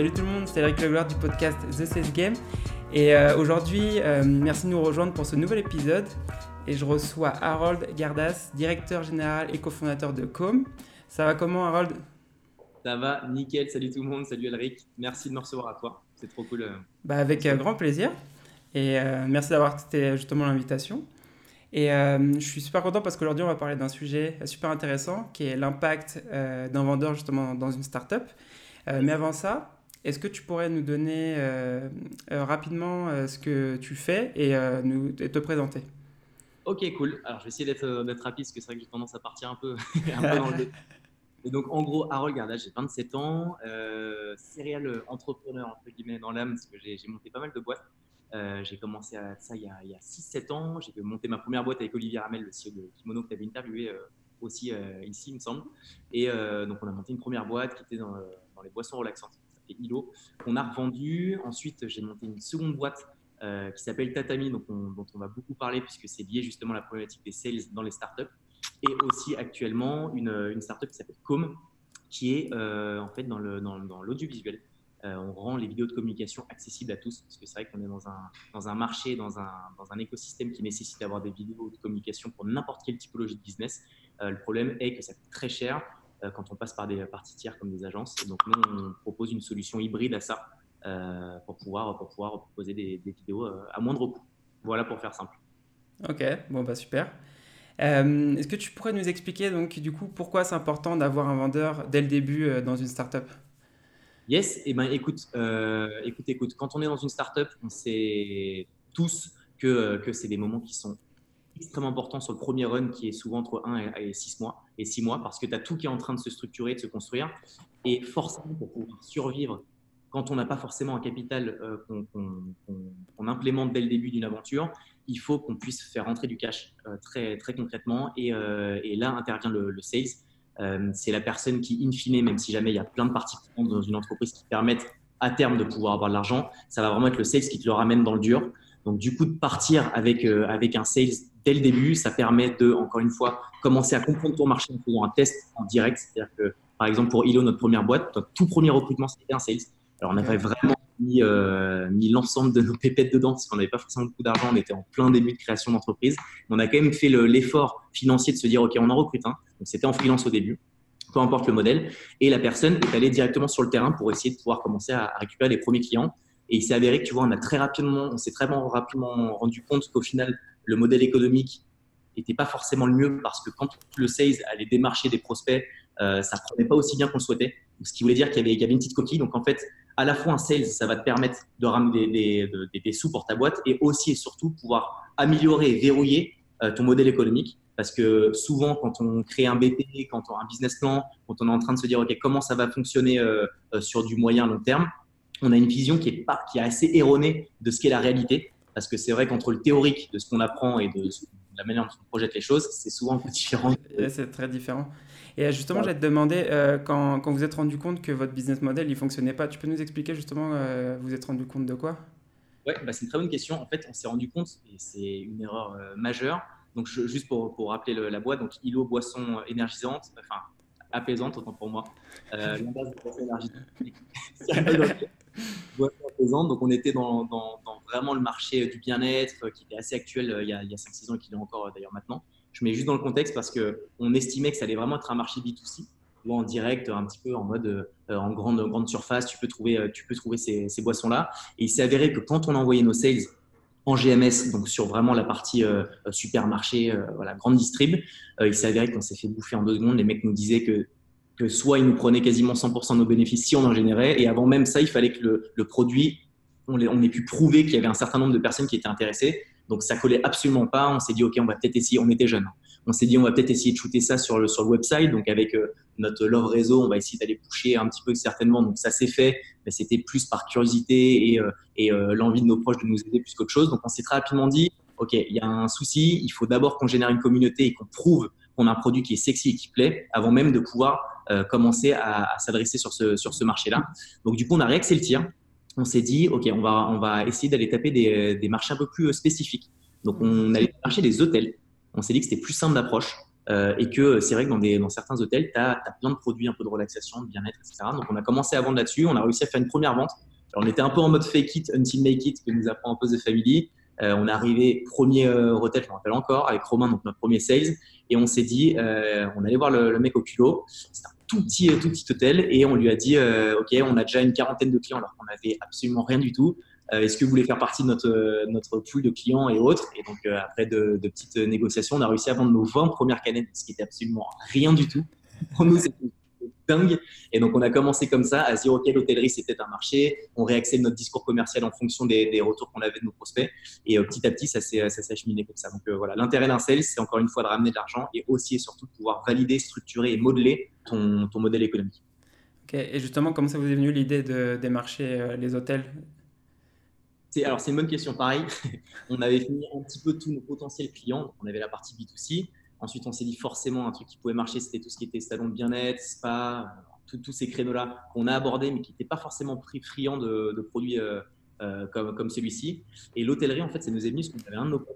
Salut tout le monde, c'est Eric Legloire du podcast The Sales Game. Et euh, aujourd'hui, euh, merci de nous rejoindre pour ce nouvel épisode. Et je reçois Harold Gardas, directeur général et cofondateur de Com. Ça va comment Harold? Ça va, nickel. Salut tout le monde, salut Eric. Merci de me recevoir à toi. C'est trop cool. Euh. Bah, avec grand plaisir. Et merci d'avoir accepté justement l'invitation. Et je suis super content parce qu'aujourd'hui, on va parler d'un sujet super intéressant qui est l'impact d'un vendeur justement dans une startup. Mais avant ça, est-ce que tu pourrais nous donner euh, euh, rapidement ce que tu fais et, nous, te présenter? Ok, cool. Alors, je vais essayer d'être rapide parce que c'est vrai que j'ai tendance à partir un peu, dans le Et donc, en gros, Harold Gardage, j'ai 27 ans, euh, serial entrepreneur, entre guillemets, dans l'âme, parce que j'ai monté pas mal de boîtes. j'ai commencé à ça il y a, a 6-7 ans. J'ai monté ma première boîte avec Olivier Ramel, le CEO de Kimono, que tu avais interviewé aussi ici, il me semble. Et donc, on a monté une première boîte qui était dans les boissons relaxantes. S'appelait Hilo. On a revendu. Ensuite, j'ai monté une seconde boîte euh, qui s'appelle Tatami, donc dont on va beaucoup parler puisque c'est lié justement à la problématique des sales dans les startups. Et aussi actuellement une, startup qui s'appelle Com, qui est euh, en fait dans l'audiovisuel. Euh, on rend les vidéos de communication accessibles à tous, parce que c'est vrai qu'on est dans un, marché, dans un, dans un écosystème qui nécessite d'avoir des vidéos de communication pour n'importe quelle typologie de business. le problème est que ça coûte très cher quand on passe par des parties tiers comme des agences. donc nous, on propose une solution hybride à ça euh, pour, pouvoir, pour pouvoir proposer des, vidéos euh, à moindre coût. Voilà pour faire simple. Ok, bon bah super. Est-ce que tu pourrais nous expliquer donc du coup pourquoi c'est important d'avoir un vendeur dès le début dans une startup? Yes, et eh ben écoute, écoute, écoute, quand on est dans une startup, on sait tous que, que c'est des moments qui sont extrêmement important sur le premier run qui est souvent entre 1 et 6 mois, et 6 mois parce que tu as tout qui est en train de se structurer, de se construire. Et forcément, pour pouvoir survivre, quand on n'a pas forcément un capital euh, qu'on implémente dès le début d'une aventure, il faut qu'on puisse faire rentrer du cash euh, très, très concrètement. Et, euh, et là intervient le, le sales. c'est la personne qui, in fine, même si jamais il y a plein de parties dans une entreprise qui permettent à terme de pouvoir avoir de l'argent, ça va vraiment être le sales qui te le ramène dans le dur. Donc, du coup, de partir avec, avec un sales dès le début. Ça permet de, encore une fois, commencer à comprendre ton marché en faisant un test en direct. C'est-à-dire que, par exemple, pour Ilo, notre première boîte, notre tout premier recrutement, c'était un sales. Alors, on avait vraiment euh, mis, l'ensemble de nos pépettes dedans parce qu'on n'avait pas forcément beaucoup d'argent. On était en plein début de création d'entreprise. On a quand même fait l'effort financier de se dire, OK, on en recrute un. Donc, c'était en freelance au début peu importe le modèle. Et la personne est allée directement sur le terrain pour essayer de pouvoir commencer à récupérer les premiers clients. Et il s'est avéré que, tu vois, on a très rapidement, on s'est très rapidement rendu compte qu'au final, le modèle économique n'était pas forcément le mieux parce que quand le sales allait démarcher des prospects, euh, ça ne prenait pas aussi bien qu'on le souhaitait. ce qui voulait dire qu'il y, avait, une petite coquille. Donc, en fait, à la fois un sales, ça va te permettre de ramener des, des, sous pour ta boîte et aussi et surtout pouvoir améliorer et verrouiller euh, ton modèle économique. Parce que souvent, quand on crée un BP, quand on a un business plan, quand on est en train de se dire, OK, comment ça va fonctionner euh, sur du moyen long terme, on a une vision qui est, pas, qui est assez erronée de ce qu'est la réalité. Parce que c'est vrai qu'entre le théorique de ce qu'on apprend et de, la manière dont on projette les choses, c'est souvent un peu différent. C'est très différent. Et euh, justement, j'allais te demander, euh, quand, quand, vous êtes rendu compte que votre business model ne fonctionnait pas, tu peux nous expliquer justement, euh, vous êtes rendu compte de quoi? Oui, bah, c'est une très bonne question. En fait, on s'est rendu compte, et c'est une erreur majeure, donc juste pour, pour rappeler la boîte, donc ILO, boisson énergisante, enfin apaisante autant pour moi. Euh. Donc, on était dans, vraiment le marché du bien-être euh, qui était assez actuel euh, il y a, 5-6 ans et qui l'est encore euh, d'ailleurs maintenant. Je mets juste dans le contexte parce qu'on estimait que ça allait vraiment être un marché B2C ou en direct, un petit peu en mode en grande, grande surface, tu peux trouver, tu peux trouver ces, boissons-là. Et il s'est avéré que quand on a envoyé nos sales en GMS, donc sur vraiment la partie supermarché, voilà, grande distrib, il s'est avéré qu'on s'est fait bouffer en deux secondes. Les mecs nous disaient que soit ils nous prenaient quasiment 100% de nos bénéfices si on en générait, et avant même ça, il fallait que le, produit, on, ait pu prouver qu'il y avait un certain nombre de personnes qui étaient intéressées. Donc ça collait absolument pas. On s'est dit, OK, on va peut-être essayer, on était jeunes. On s'est dit, on va peut-être essayer de shooter ça sur le, sur le website. Donc avec euh, notre Love Réseau, on va essayer d'aller pousser un petit peu certainement. Donc ça s'est fait, mais c'était plus par curiosité et, euh, et euh, l'envie de nos proches de nous aider plus qu'autre chose. Donc on s'est très rapidement dit, OK, il y a un souci, il faut d'abord qu'on génère une communauté et qu'on prouve qu'on a un produit qui est sexy et qui plaît avant même de pouvoir commencer à, s'adresser sur ce, sur ce marché-là. Donc, du coup, on a réaxé le tir. On s'est dit, OK, on va, on va essayer d'aller taper des, des, marchés un peu plus spécifiques. Donc, on allait chercher des hôtels. On s'est dit que c'était plus simple d'approche. et que c'est vrai que dans, certains hôtels, tu as, plein de produits, un peu de relaxation, de bien-être, etc. Donc on a commencé à vendre là-dessus, on a réussi à faire une première vente. Alors, on était un peu en mode fake it until make it que nous apprend un peu The Family. on est arrivé premier hôtel, je me rappelle encore, avec Romain, donc notre premier sales, et on s'est dit, on allait voir le, mec au culot. C'était un tout petit, tout petit hôtel, et on lui a dit, ok, on a déjà une quarantaine de clients alors qu'on n'avait absolument rien du tout. Euh, est-ce que vous voulez faire partie de notre, notre pool de clients et autres? Et donc, euh, après de, petites négociations, on a réussi à vendre nos 20 premières canettes, ce qui était absolument rien du tout. Pour nous, c'était dingue. Et donc, on a commencé comme ça à se dire, OK, l'hôtellerie, c'était un marché. On réaxait notre discours commercial en fonction des, retours qu'on avait de nos prospects. Et euh, petit à petit, ça s'est acheminé comme ça. Donc, voilà, l'intérêt d'un sales, c'est encore une fois de ramener de l'argent et aussi et surtout de pouvoir valider, structurer et modeler ton, ton modèle économique. Ok, et justement, comment ça vous est venu l'idée de démarcher les hôtels? Alors, c'est une bonne question. Pareil, on avait fini un petit peu tous nos potentiels clients. on avait la partie B2C. Ensuite, on s'est dit forcément un truc qui pouvait marcher, c'était tout ce qui était salon de bien-être, spa, tous ces créneaux-là qu'on a abordés, mais qui n'étaient pas forcément friands de, produits euh, euh, comme, celui-ci. Et l'hôtellerie, en fait, ça nous est venu parce qu'on avait un de nos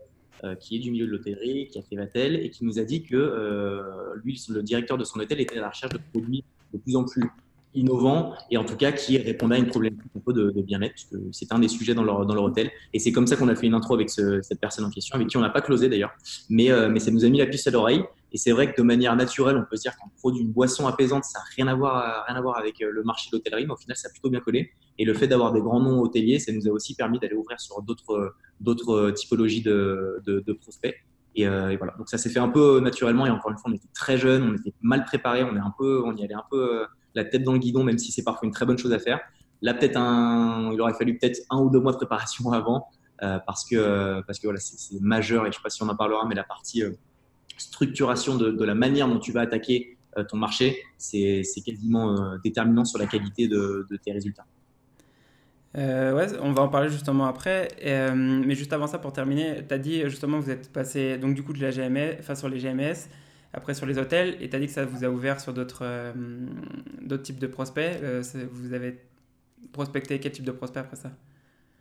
euh, qui est du milieu de l'hôtellerie, qui a fait Vatel, et qui nous a dit que lui, le directeur de son hôtel, était à la recherche de produits de plus en plus innovant et en tout cas qui répondait à une problématique un peu de, bien-être, puisque c'est un des sujets dans leur, dans leur hôtel. Et c'est comme ça qu'on a fait une intro avec cette personne en question, avec qui on n'a pas closé d'ailleurs, mais, euh, mais ça nous a mis la puce à l'oreille. Et c'est vrai que de manière naturelle, on peut se dire qu'un produit une boisson apaisante, ça n'a rien, à voir, rien à voir avec euh, le marché de l'hôtellerie, mais au final, ça a plutôt bien collé. Et le fait d'avoir des grands noms hôteliers, ça nous a aussi permis d'aller ouvrir sur d'autres, d'autres typologies de, de, prospects. Et, euh, et, voilà. Donc ça s'est fait un peu naturellement. Et encore une fois, on était très jeunes, on était mal préparés, on est un peu, on y allait un peu la tête dans le guidon, même si c'est parfois une très bonne chose à faire. Là, peut-être un, il aurait fallu peut-être un ou deux mois de préparation avant, euh, parce que parce que voilà, c'est majeur et je sais pas si on en parlera, mais la partie euh, structuration de, la manière dont tu vas attaquer euh, ton marché, c'est quasiment déterminant sur la qualité de, tes résultats. ouais, on va en parler justement après. mais juste avant ça, pour terminer, tu as dit justement vous êtes passé donc du coup de la GMS, enfin sur les GMS, après, sur les hôtels, et tu as dit que ça vous a ouvert sur d'autres euh, d'autres types de prospects. Euh, vous avez prospecté quel type de prospects après ça?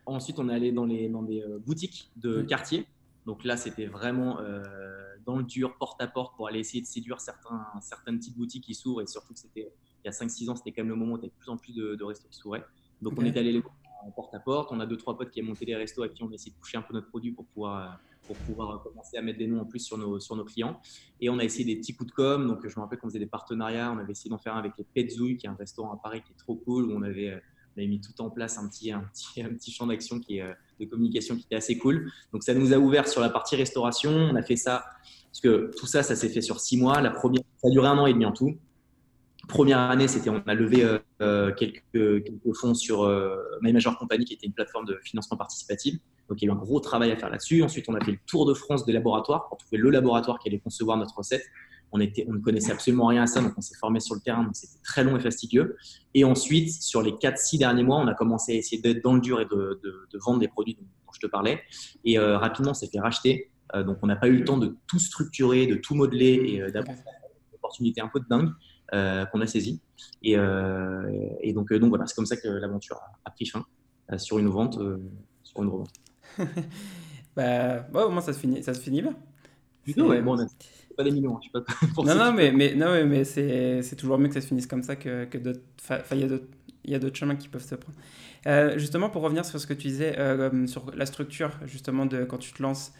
Ensuite, on est allé dans, les, dans des euh, boutiques de quartier. Donc là, c'était vraiment dans le dur, porte à porte, pour aller essayer de séduire certains, certaines petites boutiques qui s'ouvrent. Et surtout que c'était il y a 5-6 ans, c'était quand même le moment où il y avait de plus en plus de, de restos qui s'ouvraient. Donc on est allé les en porte à porte. On a deux trois potes qui ont monté des restos et puis on a essayé de toucher un peu notre produit pour pouvoir pour pouvoir commencer à mettre des noms en plus sur nos, sur nos clients. Et on a essayé des petits coups de com. Donc, je me rappelle qu'on faisait des partenariats. On avait essayé d'en faire un avec les Petzouilles, qui est un restaurant à Paris qui est trop cool, où on avait, euh, on avait mis tout en place un petit, un petit, un petit champ d'action qui est, euh, de communication qui était assez cool. Donc, ça nous a ouvert sur la partie restauration. On a fait ça, parce que tout ça, ça s'est fait sur six mois. La première, ça a duré un an et demi en tout. Première année, c'était on a levé euh, quelques, quelques, fonds sur My Major Company, qui était une plateforme de financement participatif. Donc il y a eu un gros travail à faire là-dessus. Ensuite, on a fait le tour de France des laboratoires pour trouver le laboratoire qui allait concevoir notre recette. On, ne connaissait absolument rien à ça, donc on s'est formé sur le terrain, donc c'était très long et fastidieux. Et ensuite, sur les 4-6 derniers mois, on a commencé à essayer d'être dans le dur et de, vendre des produits dont, je te parlais. Et euh, rapidement, on s'est fait racheter. Euh, donc on n'a pas eu le temps de tout structurer, de tout modeler et euh, d'avoir une opportunité un peu de dingue qu'on a saisie. Et, donc, donc voilà, c'est comme ça que l'aventure a, pris fin sur une vente. sur une revente. bah, au moins ça se finit, ça se finit bien. Plutôt, ouais, bon, pas des millions, je sais pas. non, non, mais, mais, non, mais c'est toujours mieux que ça se finisse comme ça que, que d'autres. Enfin, il y a d'autres chemins qui peuvent se prendre. Euh, justement, pour revenir sur ce que tu disais, euh, sur la structure, justement, de quand tu te lances,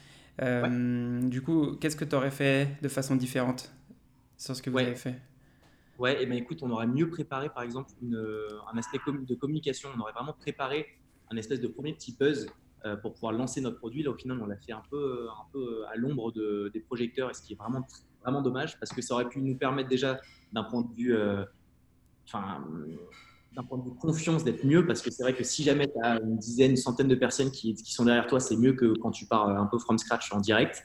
euh, du coup, qu'est-ce que tu aurais fait de façon différente sur ce que vous avez fait? Ouais, et eh ben écoute, on aurait mieux préparé, par exemple, une, un aspect de communication. On aurait vraiment préparé un espèce de premier petit buzz euh, pour pouvoir lancer notre produit. Là, au final, on l'a fait un peu, un peu à l'ombre de, des projecteurs, et ce qui est vraiment, vraiment dommage parce que ça aurait pu nous permettre déjà, d'un point de vue, euh, enfin, d'un point de vue confiance, d'être mieux. Parce que c'est vrai que si jamais tu as une dizaine, une centaine de personnes qui sont derrière toi, c'est mieux que quand tu pars un peu from scratch en direct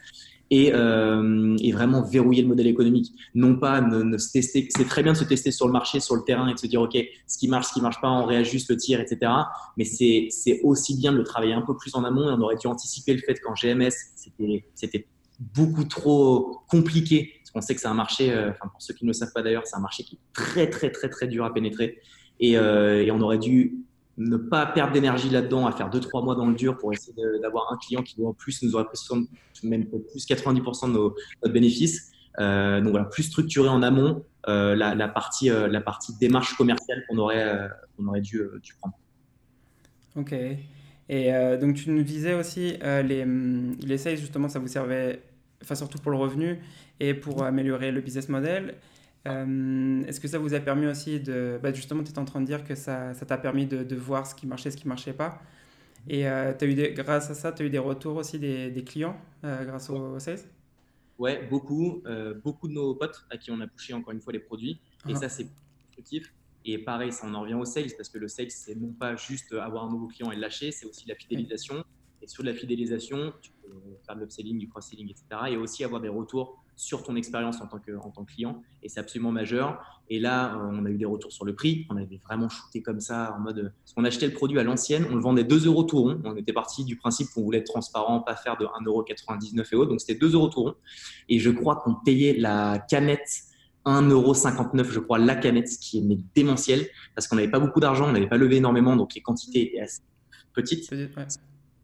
et, euh, et, vraiment verrouiller le modèle économique. Non pas ne, se tester, c'est très bien de se tester sur le marché, sur le terrain et de se dire, OK, ce qui marche, ce qui marche pas, on réajuste le tir, etc. Mais c'est aussi bien de le travailler un peu plus en amont et on aurait dû anticiper le fait qu'en GMS, c'était beaucoup trop compliqué. Parce qu'on sait que c'est un marché, euh, pour ceux qui ne le savent pas d'ailleurs, c'est un marché qui est très, très, très, très dur à pénétrer. Et, euh, et on aurait dû ne pas perdre d'énergie là-dedans, à faire 2-3 mois dans le dur pour essayer d'avoir un client qui, en plus, nous aurait pris même plus 90% de nos, notre bénéfice. donc voilà, plus structuré en amont la, partie, la partie démarche commerciale qu'on aurait, qu'on aurait dû, dû, prendre. Ok. Et donc tu nous disais aussi les, les sales justement ça vous servait enfin surtout pour le revenu et pour améliorer le business model. Euh, est-ce que ça vous a permis aussi de... Bah justement, tu étais en train de dire que ça t'a permis de, de, voir ce qui marchait, ce qui ne marchait pas. Et euh, as eu des, grâce à ça, tu as eu des retours aussi des, des clients euh, grâce au, sales? Ouais, beaucoup. beaucoup de nos potes à qui on a poussé encore une fois les produits. Et ah. ça, c'est constructif. Et pareil, ça, on en revient au sales parce que le sales, c'est non pas juste avoir un nouveau client et le lâcher, c'est aussi la fidélisation. Et sur la fidélisation, tu peux faire de l'upselling, du cross-selling, etc. Et aussi avoir des retours sur ton expérience en tant que, en tant client. Et c'est absolument majeur. Et là, euh, on a eu des retours sur le prix. On avait vraiment shooté comme ça en mode. Parce qu'on achetait le produit à l'ancienne, on le vendait 2 euros tout rond. On était parti du principe qu'on voulait être transparent, pas faire de 1,99€ et autres. Donc c'était 2 euros tout rond. Et je crois qu'on payait la canette 1,59€, je crois, la canette, ce qui est démentiel, parce qu'on n'avait pas beaucoup d'argent, on n'avait pas levé énormément, donc les quantités étaient assez petites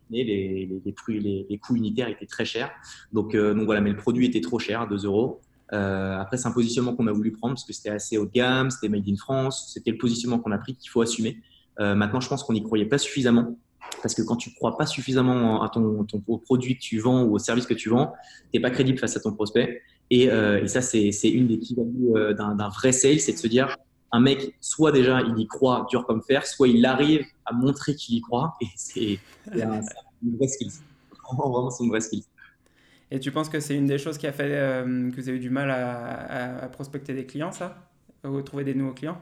les, les, les, coûts unitaires étaient très chers. Donc, euh, voilà, mais le produit était trop cher, 2 euros. Euh, après, c'est un positionnement qu'on a voulu prendre parce que c'était assez haut de gamme, c'était made in France, c'était le positionnement qu'on a pris qu'il faut assumer. Euh, maintenant, je pense qu'on n'y croyait pas suffisamment parce que quand tu ne crois pas suffisamment à ton, au produit que tu vends ou au service que tu vends, tu n'es pas crédible face à ton prospect. Et, ça, c'est une des key d'un vrai sales, c'est de se dire un mec, soit déjà il y croit dur comme fer, soit il arrive à montrer qu'il y croit. Et c'est une vraie skill. Vraiment, c'est une vraie skill. Et tu penses que c'est une des choses qui a fait euh, que vous avez eu du mal à, prospecter des clients, ça? Ou trouver des nouveaux clients?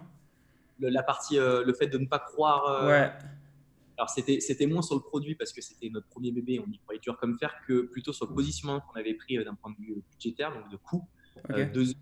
Le, La partie, euh, le fait de ne pas croire. Euh, ouais. Alors, c'était moins sur le produit parce que c'était notre premier bébé, on y croyait dur comme fer, que plutôt sur le positionnement qu'on avait pris d'un point de vue budgétaire, donc de coût. deux,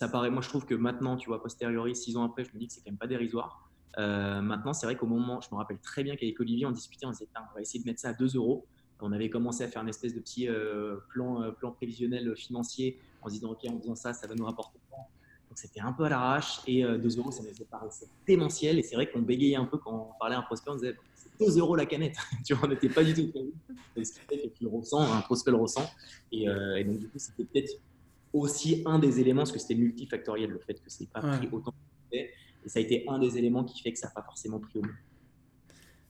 ça paraît, moi je trouve que maintenant, tu vois, posteriori, six ans après, je me dis que c'est quand même pas dérisoire. Euh, maintenant, c'est vrai qu'au moment, je me rappelle très bien qu'avec Olivier, on discutait, on disait, on va essayer de mettre ça à 2 euros. On avait commencé à faire une espèce de petit euh, plan, euh, plan prévisionnel financier en se disant, OK, en faisant ça, ça va nous rapporter tant. Donc c'était un peu à l'arrache et 2 euros, ça nous paraissait démentiel. Et c'est vrai qu'on bégayait un peu quand on parlait à un prospect, on disait, c'est 2 euros la canette. tu vois, on n'était pas du tout. Ce qui fait que tu le ressens, un prospect le ressent. Et donc, du coup, c'était peut-être aussi un des éléments, parce que c'était multifactoriel, le fait que c'est pas pris autant que et ça a été un des éléments qui fait que ça n'a pas forcément pris au mieux.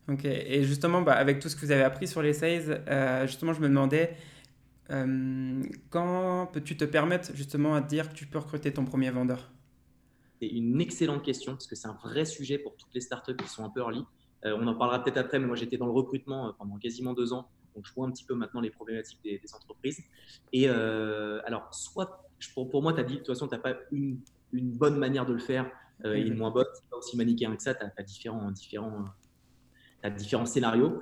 Ok, et justement, bah, avec tout ce que vous avez appris sur les sales, euh, justement, je me demandais, euh, quand peux-tu te permettre justement à dire que tu peux recruter ton premier vendeur? C'est une excellente question, parce que c'est un vrai sujet pour toutes les startups qui sont un peu early. Euh, on en parlera peut-être après, mais moi j'étais dans le recrutement pendant quasiment deux ans donc, je vois un petit peu maintenant les problématiques des, entreprises. Et euh, alors, soit, pour, pour moi, tu as dit, de toute façon, tu n'as pas une, une, bonne manière de le faire euh, et une moins bonne. C'est pas aussi manichéen que ça. Tu as, différents, différents, as différents scénarios.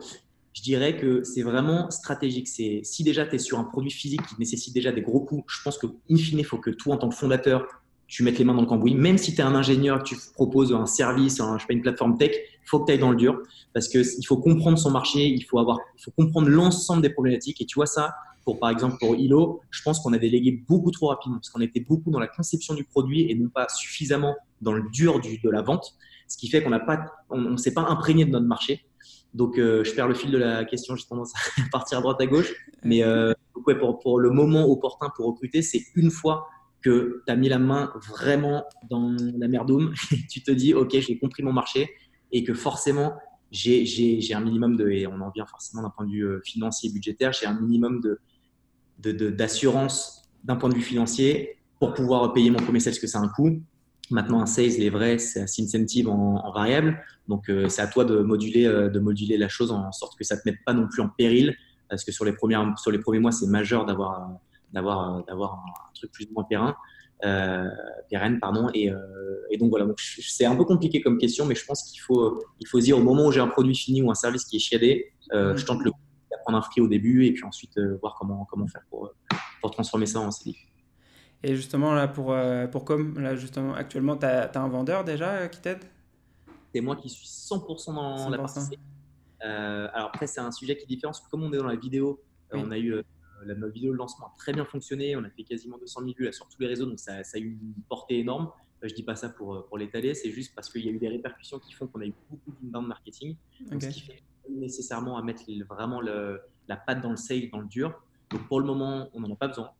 Je dirais que c'est vraiment stratégique. Si déjà tu es sur un produit physique qui nécessite déjà des gros coûts, je pense que in fine, il faut que toi, en tant que fondateur, tu mettes les mains dans le cambouis. Même si tu es un ingénieur, que tu proposes un service, un, je sais pas, une plateforme tech, il faut que tu ailles dans le dur parce qu'il faut comprendre son marché, il faut, avoir, il faut comprendre l'ensemble des problématiques. Et tu vois ça, pour, par exemple, pour Hilo, je pense qu'on a délégué beaucoup trop rapidement parce qu'on était beaucoup dans la conception du produit et non pas suffisamment dans le dur du, de la vente. Ce qui fait qu'on n'a pas, on ne s'est pas imprégné de notre marché. Donc, euh, je perds le fil de la question, j'ai tendance à partir à droite à gauche. Mais euh, pour, pour le moment opportun pour recruter, c'est une fois que tu as mis la main vraiment dans la merdoum, tu te dis, OK, j'ai compris mon marché et que forcément, j'ai un minimum de, et on en vient forcément d'un point de vue euh, financier, budgétaire, j'ai un minimum d'assurance de, d'un point de vue financier pour pouvoir payer mon premier sales, que c'est un coût. Maintenant, un sales, les vrais, c'est un incentive en, variable. Donc, euh, c'est à toi de moduler, euh, de moduler la chose en sorte que ça ne te mette pas non plus en péril. Parce que sur les, premières, sur les premiers mois, c'est majeur d'avoir d'avoir euh, d'avoir un, truc plus ou moins périn, euh, pérenne. Pardon, et, euh, et donc voilà, c'est un peu compliqué comme question, mais je pense qu'il faut, il faut dire au moment où j'ai un produit fini ou un service qui est chiadé, je tente le d'apprendre un free au début et puis ensuite voir comment, comment faire pour, pour transformer ça en CDI. Et justement, là, pour, pour comme, là, justement, actuellement, tu as, as, un vendeur déjà qui t'aide? C'est moi qui suis 100% dans la partie. alors après, c'est un sujet qui est différent parce que comme on est dans la vidéo, on a eu la, notre vidéo de lancement a très bien fonctionné. On a fait quasiment 200 000 vues sur tous les réseaux, donc ça, a eu une portée énorme. Je dis pas ça pour, pour l'étaler, c'est juste parce qu'il y a eu des répercussions qui font qu'on a eu beaucoup d'inbound marketing. Donc, Ce qui fait nécessairement à mettre vraiment le, la patte dans le sale, dans le dur. Donc pour le moment, on n'en a pas besoin.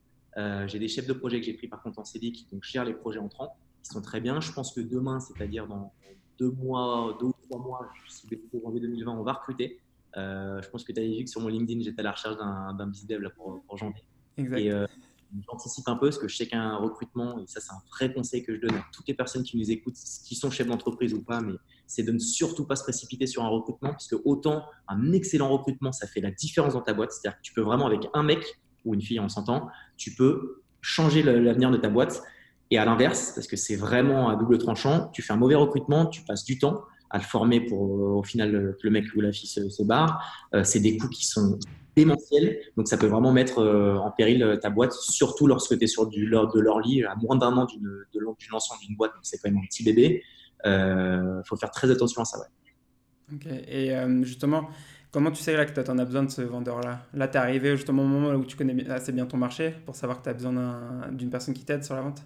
j'ai des chefs de projet que j'ai pris par contre en CD qui donc gèrent les projets entrants, qui sont très bien. Je pense que demain, c'est-à-dire dans deux mois, deux ou trois mois, je pour janvier 2020, on va recruter. Je pense que tu as vu que sur mon LinkedIn, j'étais à la recherche d'un business dev pour, pour janvier. Exact j'anticipe un peu parce que je sais qu'un recrutement, et ça c'est un vrai conseil que je donne à toutes les personnes qui nous écoutent, qui sont chefs d'entreprise ou pas, mais c'est de ne surtout pas se précipiter sur un recrutement parce que autant un excellent recrutement, ça fait la différence dans ta boîte. C'est-à-dire que tu peux vraiment avec un mec ou une fille, on s'entend, tu peux changer l'avenir de ta boîte. Et à l'inverse, parce que c'est vraiment à double tranchant, tu fais un mauvais recrutement, tu passes du temps à le former pour au final que le mec ou la fille se, barre. Euh, c'est des coûts qui sont démentiel. Donc, ça peut vraiment mettre euh, en péril euh, ta boîte, surtout lorsque tu es sur du, de lit à moins d'un an de, du lancement d'une boîte. Donc, c'est quand même un petit bébé. Il euh, faut faire très attention à ça. Ouais. Et justement, comment tu sais là que tu en as besoin de ce vendeur-là? Là, tu es arrivé justement au moment où tu connais assez bien ton marché pour savoir que tu as besoin d'une personne qui t'aide sur la vente?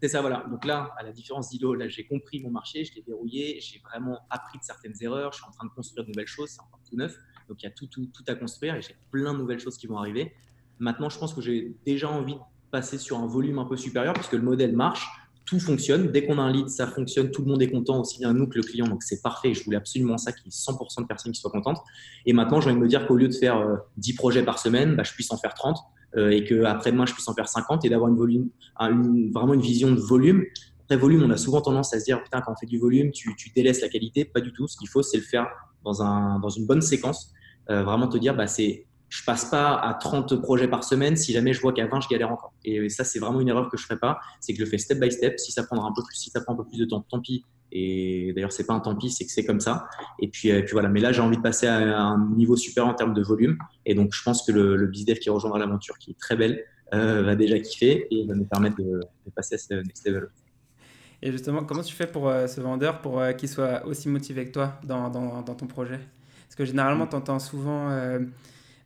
C'est ça, voilà. Donc là, à la différence d'Ilo, là, j'ai compris mon marché, je l'ai verrouillé, j'ai vraiment appris de certaines erreurs, je suis en train de construire de nouvelles choses, c'est encore tout neuf. Donc il y a tout, tout, tout à construire et j'ai plein de nouvelles choses qui vont arriver. Maintenant, je pense que j'ai déjà envie de passer sur un volume un peu supérieur puisque le modèle marche, tout fonctionne. Dès qu'on a un lead, ça fonctionne, tout le monde est content, aussi bien nous que le client. Donc c'est parfait. Je voulais absolument ça, qu'il y ait 100% de personnes qui soient contentes. Et maintenant, j'ai envie de me dire qu'au lieu de faire 10 euh, projets par semaine, bah, je puisse en faire 30 euh, et qu'après-demain, je puisse en faire 50 et d'avoir une volume, vraiment une vision de volume. Après, volume, on a souvent tendance à se dire, putain, quand on fait du volume, tu, tu délaisses la qualité. Pas du tout. Ce qu'il faut, c'est le faire dans, un, dans une bonne séquence. Euh, vraiment te dire, bah, c'est, je passe pas à 30 projets par semaine si jamais je vois qu'à 20, je galère encore. Et ça, c'est vraiment une erreur que je ferai pas. C'est que je le fais step by step. Si ça prendra un peu plus, si ça prend un peu plus de temps, tant pis. Et d'ailleurs, c'est pas un tant pis, c'est que c'est comme ça. Et puis, euh, puis voilà. Mais là, j'ai envie de passer à un niveau super en termes de volume. Et donc, je pense que le, le BizDev qui rejoindra l'aventure, qui est très belle, euh, va déjà kiffer et va nous permettre de, passer à ce next level. Et justement, comment tu fais pour ce vendeur pour qu'il soit aussi motivé que toi dans, dans, dans ton projet? Parce que généralement, tu entends souvent. Euh,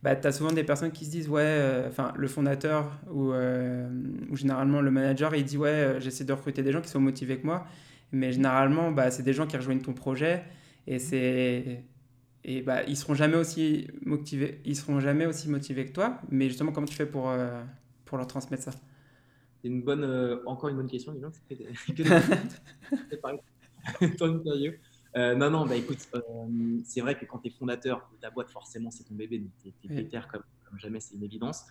bah, tu as souvent des personnes qui se disent, ouais, euh, enfin, le fondateur ou, euh, ou, généralement le manager, il dit, ouais, j'essaie de recruter des gens qui sont motivés que moi. Mais généralement, bah, c'est des gens qui rejoignent ton projet et c'est. Et bah, ils seront jamais aussi motivés, ils seront jamais aussi motivés que toi. Mais justement, comment tu fais pour, pour leur transmettre ça? C'est une bonne, encore une bonne question, dis ton interview. Euh, non, non, bah écoute, euh, c'est vrai que quand tu es fondateur de ta boîte, forcément, c'est ton bébé, tu es, comme, jamais, c'est une évidence.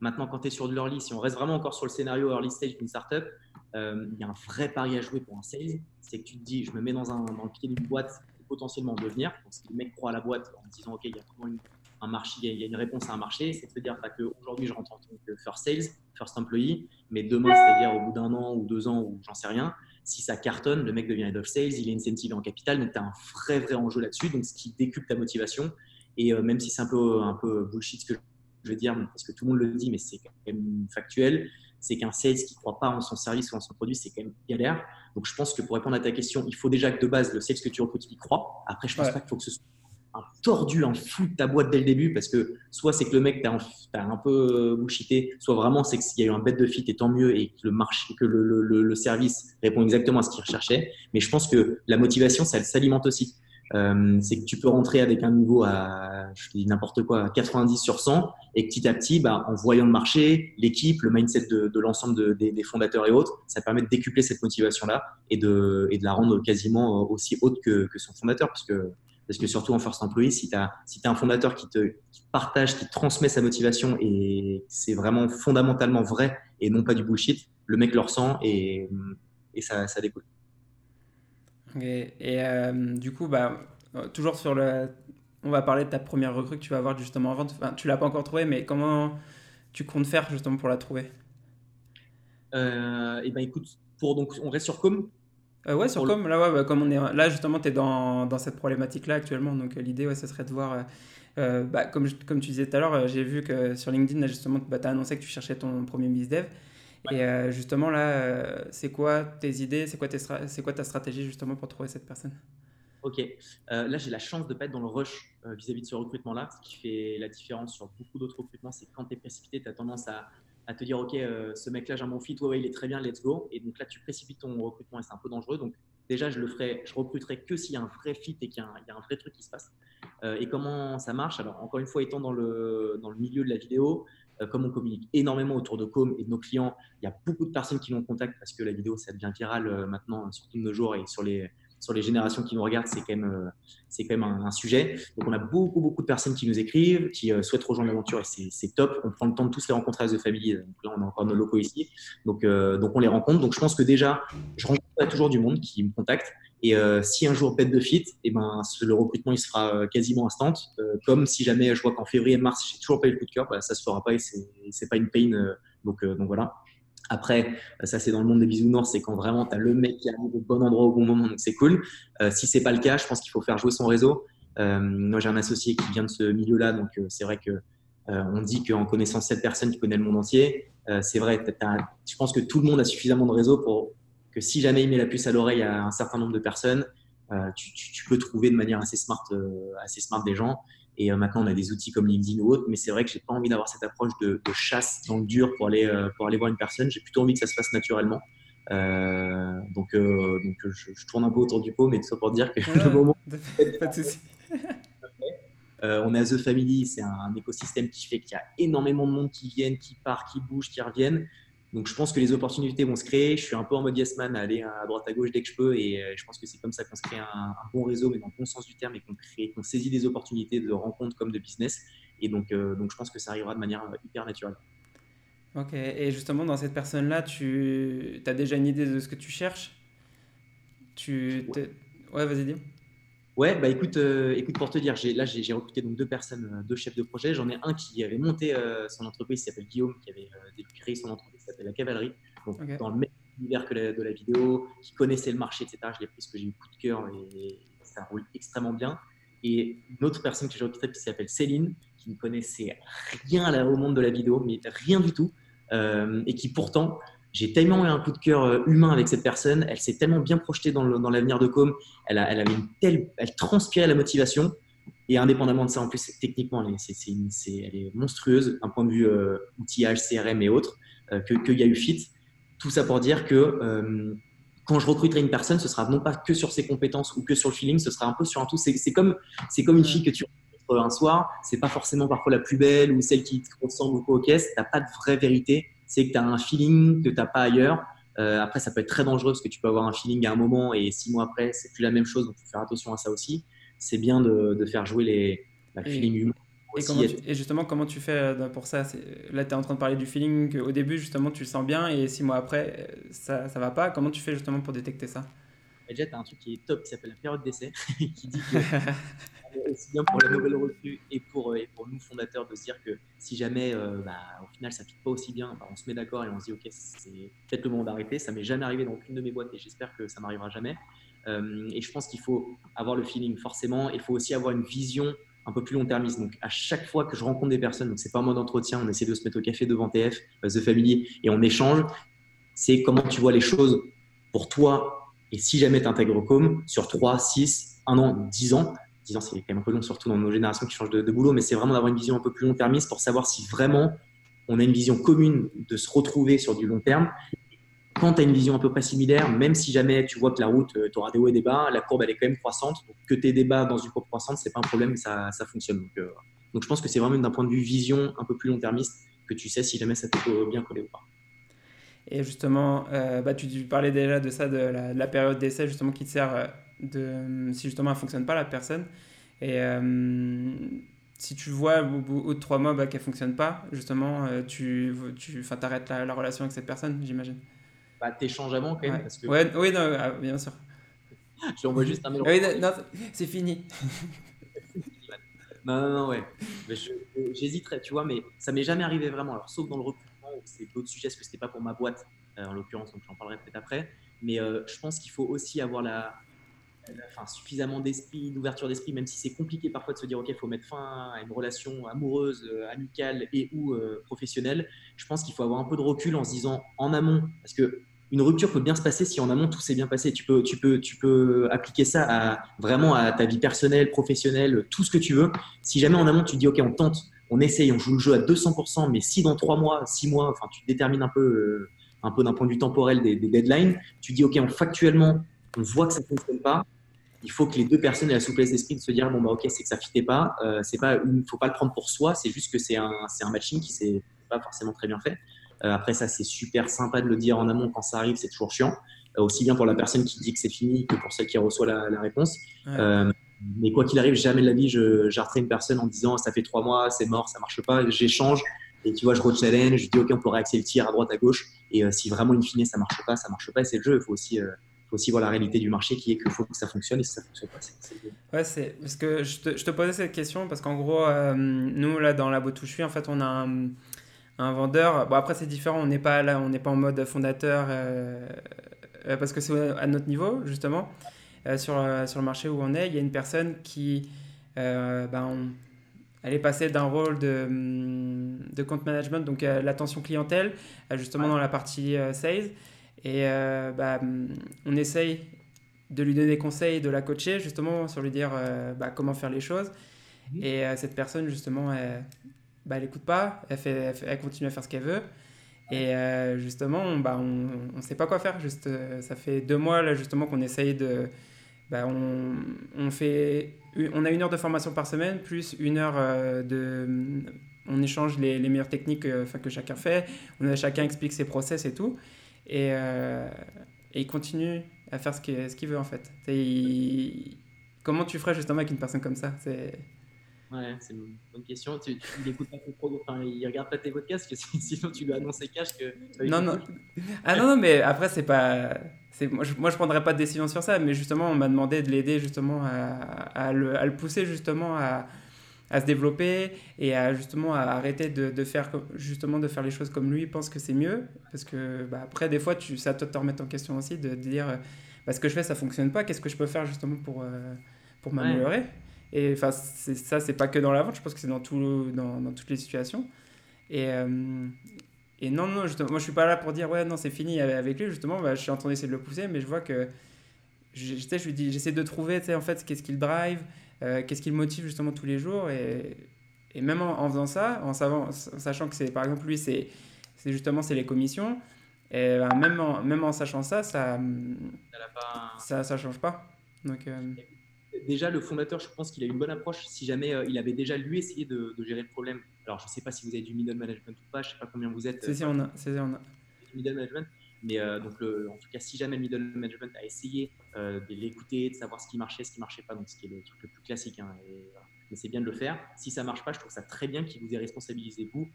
Maintenant, quand tu es sur de l'early, si on reste vraiment encore sur le scénario early stage d'une startup, euh, il y a un vrai pari à jouer pour un sales. C'est que tu te dis, je me mets dans, un, dans le pied d'une boîte potentiellement devenir. Donc, si le mec croit à la boîte en disant, OK, il y a vraiment un marché, il y, a une réponse à un marché, c'est de se dire pas qu'aujourd'hui, je rentre en tant que first sales, first employee, mais demain, c'est-à-dire au bout d'un an ou deux ans ou j'en sais rien, si ça cartonne, le mec devient head of sales, il est incentivé en capital, donc tu as un vrai, vrai enjeu là-dessus, donc ce qui décuple ta motivation. Et euh, même si c'est un peu, un peu bullshit ce que je veux dire, parce que tout le monde le dit, mais c'est quand même factuel, c'est qu'un sales qui ne croit pas en son service ou en son produit, c'est quand même galère. Donc je pense que pour répondre à ta question, il faut déjà que de base, le sales que tu recrutes, il croit. Après, je pense pas qu'il faut que ce soit un tordu, un fou de ta boîte dès le début parce que soit c'est que le mec t'a un, un, peu bullshité, soit vraiment c'est qu'il y a eu un bête de fit et tant mieux et que le marché, que le, le, service répond exactement à ce qu'il recherchait. Mais je pense que la motivation, ça s'alimente aussi. Euh, c'est que tu peux rentrer avec un niveau à, je dis n'importe quoi, à 90 sur 100 et petit à petit, bah, en voyant le marché, l'équipe, le mindset de, de l'ensemble des, fondateurs et autres, ça permet de décupler cette motivation-là et de, et de la rendre quasiment aussi haute que, que son fondateur parce que parce que surtout en first employee, si tu as, si un fondateur qui te, partage, qui transmet sa motivation et c'est vraiment fondamentalement vrai et non pas du bullshit, le mec le ressent et, et ça, ça découle. Et euh, du coup, bah, toujours sur le. On va parler de ta première recrue que tu vas avoir justement avant. Enfin, tu l'as pas encore trouvée, mais comment tu comptes faire justement pour la trouver? Euh, Et eh ben écoute, pour donc on reste sur Com. Euh, ouais, sur comme, là, ouais, bah, comme on est, là justement, tu es dans, dans cette problématique-là actuellement. Donc euh, l'idée, ouais, ce serait de voir, euh, bah, comme, comme tu disais tout à l'heure, j'ai vu que sur LinkedIn, là, justement, bah, tu as annoncé que tu cherchais ton premier dev Et justement, là, c'est quoi tes idées C'est quoi, c'est quoi ta stratégie justement pour trouver cette personne? Ok, là j'ai la chance de ne pas être dans le rush vis-à-vis -vis de ce recrutement-là. Ce qui fait la différence sur beaucoup d'autres recrutements, c'est que quand tu es précipité, tu as tendance à, à te dire, OK, euh, ce mec-là, j'ai un bon fit, ouais, il est très bien, let's go. Et donc là, tu précipites ton recrutement et c'est un peu dangereux. Donc déjà, je le ferai, je recruterai que s'il y a un vrai fit et qu'il y, a un vrai truc qui se passe. et comment ça marche? Alors, encore une fois, étant dans le, dans le milieu de la vidéo, comme on communique énormément autour de Com et de nos clients, il y a beaucoup de personnes qui nous contactent parce que la vidéo, ça devient viral maintenant, surtout de nos jours et sur les, sur les générations qui nous regardent, c'est quand même, euh, c'est quand même un, sujet. Donc, on a beaucoup, beaucoup de personnes qui nous écrivent, qui euh, souhaitent rejoindre l'aventure et c'est top. On prend le temps de tous les rencontrer à The Family. Donc là, on a encore nos locaux ici. Donc, euh, donc on les rencontre. Donc, je pense que déjà, je rencontre toujours du monde qui me contacte. Et si un jour bête de fit, et eh ben, le recrutement il sera quasiment instant. comme si jamais je vois qu'en février et mars, j'ai toujours pas eu le coup de cœur, bah, ça se fera pas et c'est pas une pain. donc, donc voilà. Après, ça c'est dans le monde des bisounours, c'est quand vraiment tu as le mec qui arrive au bon endroit au bon moment, donc c'est cool. Euh, si c'est pas le cas, je pense qu'il faut faire jouer son réseau. Euh, moi j'ai un associé qui vient de ce milieu-là, donc euh, c'est vrai que euh, on dit qu'en connaissant cette personne qui connaît le monde entier, euh, c'est vrai, je pense que tout le monde a suffisamment de réseau pour que si jamais il met la puce à l'oreille à un certain nombre de personnes, tu, tu, tu, peux trouver de manière assez smart, assez smart des gens. Et euh, maintenant, on a des outils comme LinkedIn ou autre, mais c'est vrai que j'ai pas envie d'avoir cette approche de, chasse dans le dur pour aller, euh, pour aller voir une personne. J'ai plutôt envie que ça se fasse naturellement. Euh, donc, donc je, tourne un peu autour du pot, mais tout ça pour dire que le moment. Pas de souci. on a The Family, c'est un, écosystème qui fait qu'il y a énormément de monde qui viennent, qui part, qui bouge, qui reviennent. Donc je pense que les opportunités vont se créer. Je suis un peu en mode yes man, à aller à droite à gauche dès que je peux. Et euh, je pense que c'est comme ça qu'on se crée un, bon réseau, mais dans le bon sens du terme, et qu'on qu'on saisit des opportunités de rencontres comme de business. Et donc, euh, donc je pense que ça arrivera de manière euh, hyper naturelle. Ok, et justement dans cette personne-là, tu as déjà une idée de ce que tu cherches? Tu ouais, ouais vas-y dis. Ouais, bah écoute, euh, écoute pour te dire, là j'ai recruté donc deux personnes, euh, deux chefs de projet. J'en ai un qui avait monté euh, son entreprise, qui s'appelle Guillaume, qui avait créé son entreprise, qui s'appelle La Cavalerie, donc dans le même univers que de la vidéo, qui connaissait le marché, etc. Je l'ai pris parce que j'ai eu coup de cœur et ça roule extrêmement bien. Et une autre personne que j'ai recrutée qui s'appelle Céline, qui ne connaissait rien au monde de la vidéo, mais rien du tout, et qui pourtant j'ai tellement eu un coup de cœur euh, humain avec cette personne. Elle s'est tellement bien projetée dans l'avenir de Com. Elle, elle, avait une telle, elle transpirait la motivation. Et indépendamment de ça, en plus, techniquement, elle est, elle est monstrueuse d'un point de vue euh, outillage, CRM et autres, euh, qu'il y a eu fit. Tout ça pour dire que quand je recruterai une personne, ce sera non pas que sur ses compétences ou que sur le feeling, ce sera un peu sur un tout. C'est comme, comme une fille que tu rencontres un soir. C'est pas forcément parfois la plus belle ou celle qui te ressemble beaucoup au caisse. Tu n'as pas de vraie vérité c'est que tu as un feeling que tu n'as pas ailleurs. Euh, après, ça peut être très dangereux parce que tu peux avoir un feeling à un moment et six mois après, c'est plus la même chose. Donc, il faut faire attention à ça aussi. C'est bien de, faire jouer les, bah, le feeling humain. Et, justement, comment tu fais euh, pour ça? Là, tu es en train de parler du feeling au début, justement, tu le sens bien et six mois après, euh, ça ne va pas. Comment tu fais justement pour détecter ça? Tu as un truc qui est top qui s'appelle la période d'essai, qui dit que aussi bien pour la nouvelle recrue et pour, euh, et pour nous fondateurs de se dire que si jamais euh, bah, au final ça ne fit pas aussi bien, bah, on se met d'accord et on se dit ok c'est peut-être le moment d'arrêter. Ça m'est jamais arrivé dans aucune de mes boîtes et j'espère que ça m'arrivera jamais. Euh, et je pense qu'il faut avoir le feeling forcément. Il faut aussi avoir une vision un peu plus long-termiste. Donc à chaque fois que je rencontre des personnes, donc c'est pas en mode entretien, on essaie de se mettre au café devant TF, The Family et on échange. C'est comment tu vois les choses pour toi et si jamais tu intègres Com sur 3, 6, 1 an, 10 ans, 10 ans, c'est quand même long, surtout dans nos générations qui changent de, boulot, mais c'est vraiment d'avoir une vision un peu plus long-termiste pour savoir si vraiment on a une vision commune de se retrouver sur du long terme. Quand tu as une vision à peu près similaire, même si jamais tu vois que la route, euh, tu auras des hauts et des bas, la courbe elle est quand même croissante. que tu aies des bas dans une courbe croissante, c'est pas un problème, ça, ça fonctionne. Donc, euh, donc, je pense que c'est vraiment d'un point de vue vision un peu plus long-termiste que tu sais si jamais ça peut bien coller ou pas. Et justement, euh, bah, tu, parlais déjà de ça, de la, période d'essai justement qui te sert de si justement elle fonctionne pas la personne. Et euh, si tu vois au bout de trois mois bah, qu'elle fonctionne pas, justement, euh, tu, tu arrêtes la, la, relation avec cette personne, j'imagine. Bah, t'échanges avant quand même. Ouais. Parce que... ouais, oui, non, ah, bien sûr. Je envoie juste un mail. oui, non, c'est fini. non, non, non, ouais. J'hésiterais, tu vois, mais ça m'est jamais arrivé vraiment. Alors, sauf dans le recrutement, c'est d'autres sujets, parce que c'était pas pour ma boîte, euh, en l'occurrence, donc j'en parlerai peut-être après. Mais je pense qu'il faut aussi avoir la, enfin, suffisamment d'esprit, d'ouverture d'esprit, même si c'est compliqué parfois de se dire, OK, il faut mettre fin à une relation amoureuse, euh, amicale et ou euh, professionnelle. Je pense qu'il faut avoir un peu de recul en se disant en amont, parce que une rupture peut bien se passer si en amont tout s'est bien passé. Tu peux, tu peux, tu peux appliquer ça vraiment à ta vie personnelle, professionnelle, tout ce que tu veux. Si jamais en amont tu dis ok, on tente, on essaye, on joue le jeu à 200%, mais si dans trois mois, six mois, enfin tu détermines un peu, euh, un peu d'un point de vue temporel des, des, deadlines, tu dis ok, on factuellement, on voit que ça ne fonctionne pas, il faut que les deux personnes aient la souplesse d'esprit de se dire bon bah ok c'est que ça fitait pas, euh, c'est pas, il faut pas le prendre pour soi, c'est juste que c'est un, c'est un matching qui s'est pas forcément très bien fait. Euh, après ça c'est super sympa de le dire en amont quand ça arrive, c'est toujours chiant, euh, aussi bien pour la personne qui dit que c'est fini que pour celle qui reçoit la, la réponse. Euh, mais quoi qu'il arrive, jamais de la vie je une personne en disant ça fait trois mois, c'est mort, ça marche pas, j'échange. Et tu vois, je re-challenge, je dis ok, on pourrait axer le tir à droite, à gauche. Et si vraiment in fine ça marche pas, ça marche pas, c'est le jeu. Il faut aussi faut aussi voir la réalité du marché qui est qu'il faut que ça fonctionne et si ça fonctionne pas, c'est. Ouais, c'est parce que je te, je te, posais cette question parce qu'en gros, euh, nous là dans la boîte où en fait, on a un, vendeur. Bon, après, c'est différent, on n'est pas là, on n'est pas en mode fondateur euh, euh parce que c'est à notre niveau, justement. Euh, sur, sur le marché où on est, il y a une personne qui. ben, on, elle est passée d'un rôle de, de compte management, donc l'attention clientèle, justement ouais. dans la partie sales. Et euh, bah, on essaye de lui donner des conseils, de la coacher justement sur lui dire euh, bah, comment faire les choses. Mmh. Et euh, cette personne justement, elle, bah, elle écoute pas, elle, fait, elle, fait, elle, continue à faire ce qu'elle veut. Et euh, justement, bah, on ne sait pas quoi faire. Juste, ça fait deux mois là, justement qu'on essaye de... Bah, on, on, fait, on a une heure de formation par semaine, plus une heure de... On échange les, les meilleures techniques enfin, que chacun fait. On a, chacun explique ses process et tout. Et, euh, et il continue à faire ce qu'il veut en fait. Il... Comment tu ferais justement avec une personne comme ça? Ouais, c'est une bonne question. Tu, tu il écoute pas tes pro... enfin, il regarde pas tes podcasts, que sinon tu lui annonces cash que. Non, non. Ah non, non, mais après, c'est pas. Moi je, moi, je prendrais pas de décision sur ça, mais justement, on m'a demandé de l'aider justement à, à, le, à, le, pousser justement à, à se développer et à justement à arrêter de, de, faire justement de faire les choses comme lui pense que c'est mieux. Parce que bah, après des fois tu ça te, te remettre en question aussi de, de dire bah, ce que je fais ça fonctionne pas qu'est-ce que je peux faire justement pour euh, pour m'améliorer? Ouais. et enfin ça c'est pas que dans la vente je pense que c'est dans tout dans, dans, toutes les situations. Et euh, et non non justement moi je suis pas là pour dire ouais non c'est fini avec lui justement bah, je suis en train d'essayer de le pousser mais je vois que je, je lui dis j'essaie de trouver en fait qu'est-ce qui le drive euh, qu'est-ce qui le motive justement tous les jours et, et même en, en, faisant ça, en, savant, en sachant que c'est par exemple lui, c'est justement c'est les commissions, et ben, même, en, même en sachant ça, ça, ça change pas. Donc, euh... Déjà, le fondateur, je pense qu'il a une bonne approche. Si jamais euh, il avait déjà lui essayé de, de, gérer le problème, alors je ne sais pas si vous avez du middle management ou pas, je ne sais pas combien vous êtes. C'est si, on a. Si, on a. Middle management. Mais euh, donc le, en tout cas, si jamais le middle management a essayé euh, de l'écouter, de savoir ce qui marchait, ce qui marchait pas, donc ce qui est le truc le plus classique, hein, et, voilà. mais c'est bien de le faire. Si ça marche pas, je trouve ça très bien qu'il vous ait responsabilisé vous.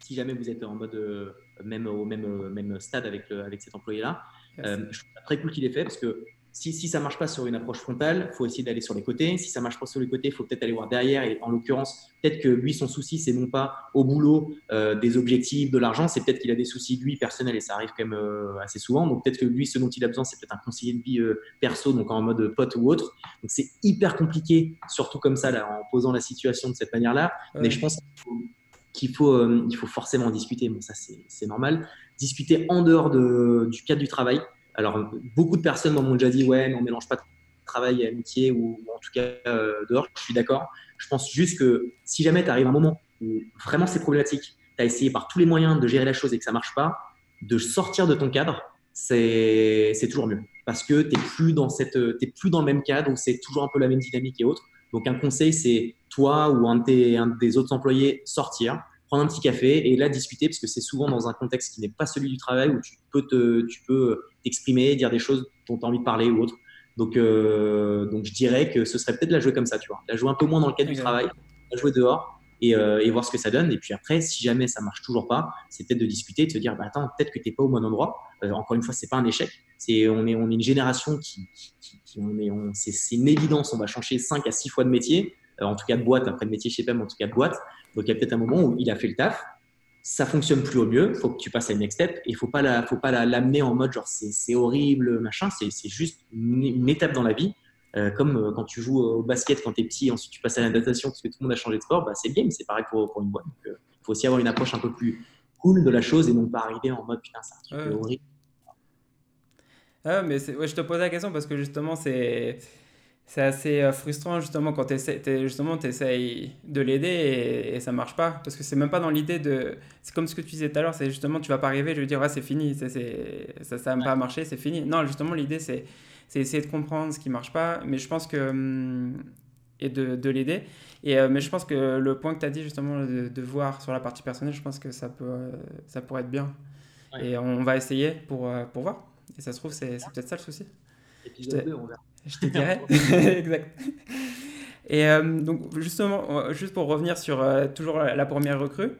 Si jamais vous êtes en mode euh, même au même, même stade avec, le, avec cet employé-là, je trouve ça très cool qu'il ait fait parce que si, si ça marche pas sur une approche frontale, il faut essayer d'aller sur les côtés. Si ça marche pas sur les côtés, il faut peut-être aller voir derrière. Et en l'occurrence, peut-être que lui, son souci, c'est non pas au boulot euh, des objectifs, de l'argent, c'est peut-être qu'il a des soucis lui personnels et ça arrive quand même euh, assez souvent. Donc peut-être que lui, ce dont il a besoin, c'est peut-être un conseiller de vie euh, perso, donc en mode pote ou autre. Donc c'est hyper compliqué, surtout comme ça, là, en posant la situation de cette manière-là. Ouais. Mais je pense qu'il faut, qu'il faut, il faut forcément discuter. Bon, ça, c'est normal. Discuter en dehors de, du cadre du travail. Alors, beaucoup de personnes m'ont déjà dit Ouais, mais on mélange pas travail et amitié, ou, en tout cas euh, dehors. Je suis d'accord. Je pense juste que si jamais tu arrives à un moment où vraiment c'est problématique, tu as essayé par tous les moyens de gérer la chose et que ça marche pas, de sortir de ton cadre, c'est toujours mieux. Parce que tu n'es plus, dans plus dans le même cadre où c'est toujours un peu la même dynamique et autres. Donc, un conseil, c'est toi ou un, de tes, autres employés sortir, prendre un petit café et là discuter parce que c'est souvent dans un contexte qui n'est pas celui du travail où tu peux t'exprimer, dire des choses dont tu as envie de parler ou autre. Donc, euh, donc je dirais que ce serait peut-être la jouer comme ça, tu vois, la jouer un peu moins dans le cadre du travail, la jouer dehors et, euh, et, voir ce que ça donne. Et puis après, si jamais ça marche toujours pas, c'est peut-être de discuter, de se dire, bah, attends, peut-être que t'es pas au bon endroit. Euh, encore une fois, c'est pas un échec. C'est on est on est une génération qui, qui, qui on est on, c'est une évidence. On va changer 5 à 6 fois de métier, en tout cas de boîte. Après le métier chez PEM, en tout cas de boîte. Donc il y a peut-être un moment où il a fait le taf, ça fonctionne plus au mieux, faut que tu passes à une next step et il faut pas la, faut pas l'amener en mode genre c'est horrible machin, c'est juste une, étape dans la vie. Euh, comme euh, quand tu joues au basket quand tu es petit, ensuite tu passes à la natation parce que tout le monde a changé de sport, bah, c'est le game, c'est pareil pour, pour, une boîte. Il euh, faut aussi avoir une approche un peu plus cool de la chose et non pas arriver en mode putain, c'est un truc ouais. horrible. Ah, mais ouais, je te pose la question parce que justement, c'est c'est assez euh, frustrant justement quand tu justement essayes de l'aider et, et, ça marche pas parce que c'est même pas dans l'idée de c'est comme ce que tu disais tout à l'heure c'est justement tu vas pas arriver je vais dire ouais c'est fini c'est ça ça n'a pas marché c'est fini non justement l'idée c'est c'est essayer de comprendre ce qui marche pas, mais je pense que. Hum, et de, de l'aider. Et, euh, mais je pense que le point que tu as dit justement de, de, voir sur la partie personnelle, je pense que ça, peut, ça pourrait être bien. Et on va essayer pour, pour voir. Et ça se trouve, c'est peut-être ça le souci. Épisode 2, on verra. Je te dirais. exact. Et euh, donc, justement, juste pour revenir sur euh, toujours la première recrue,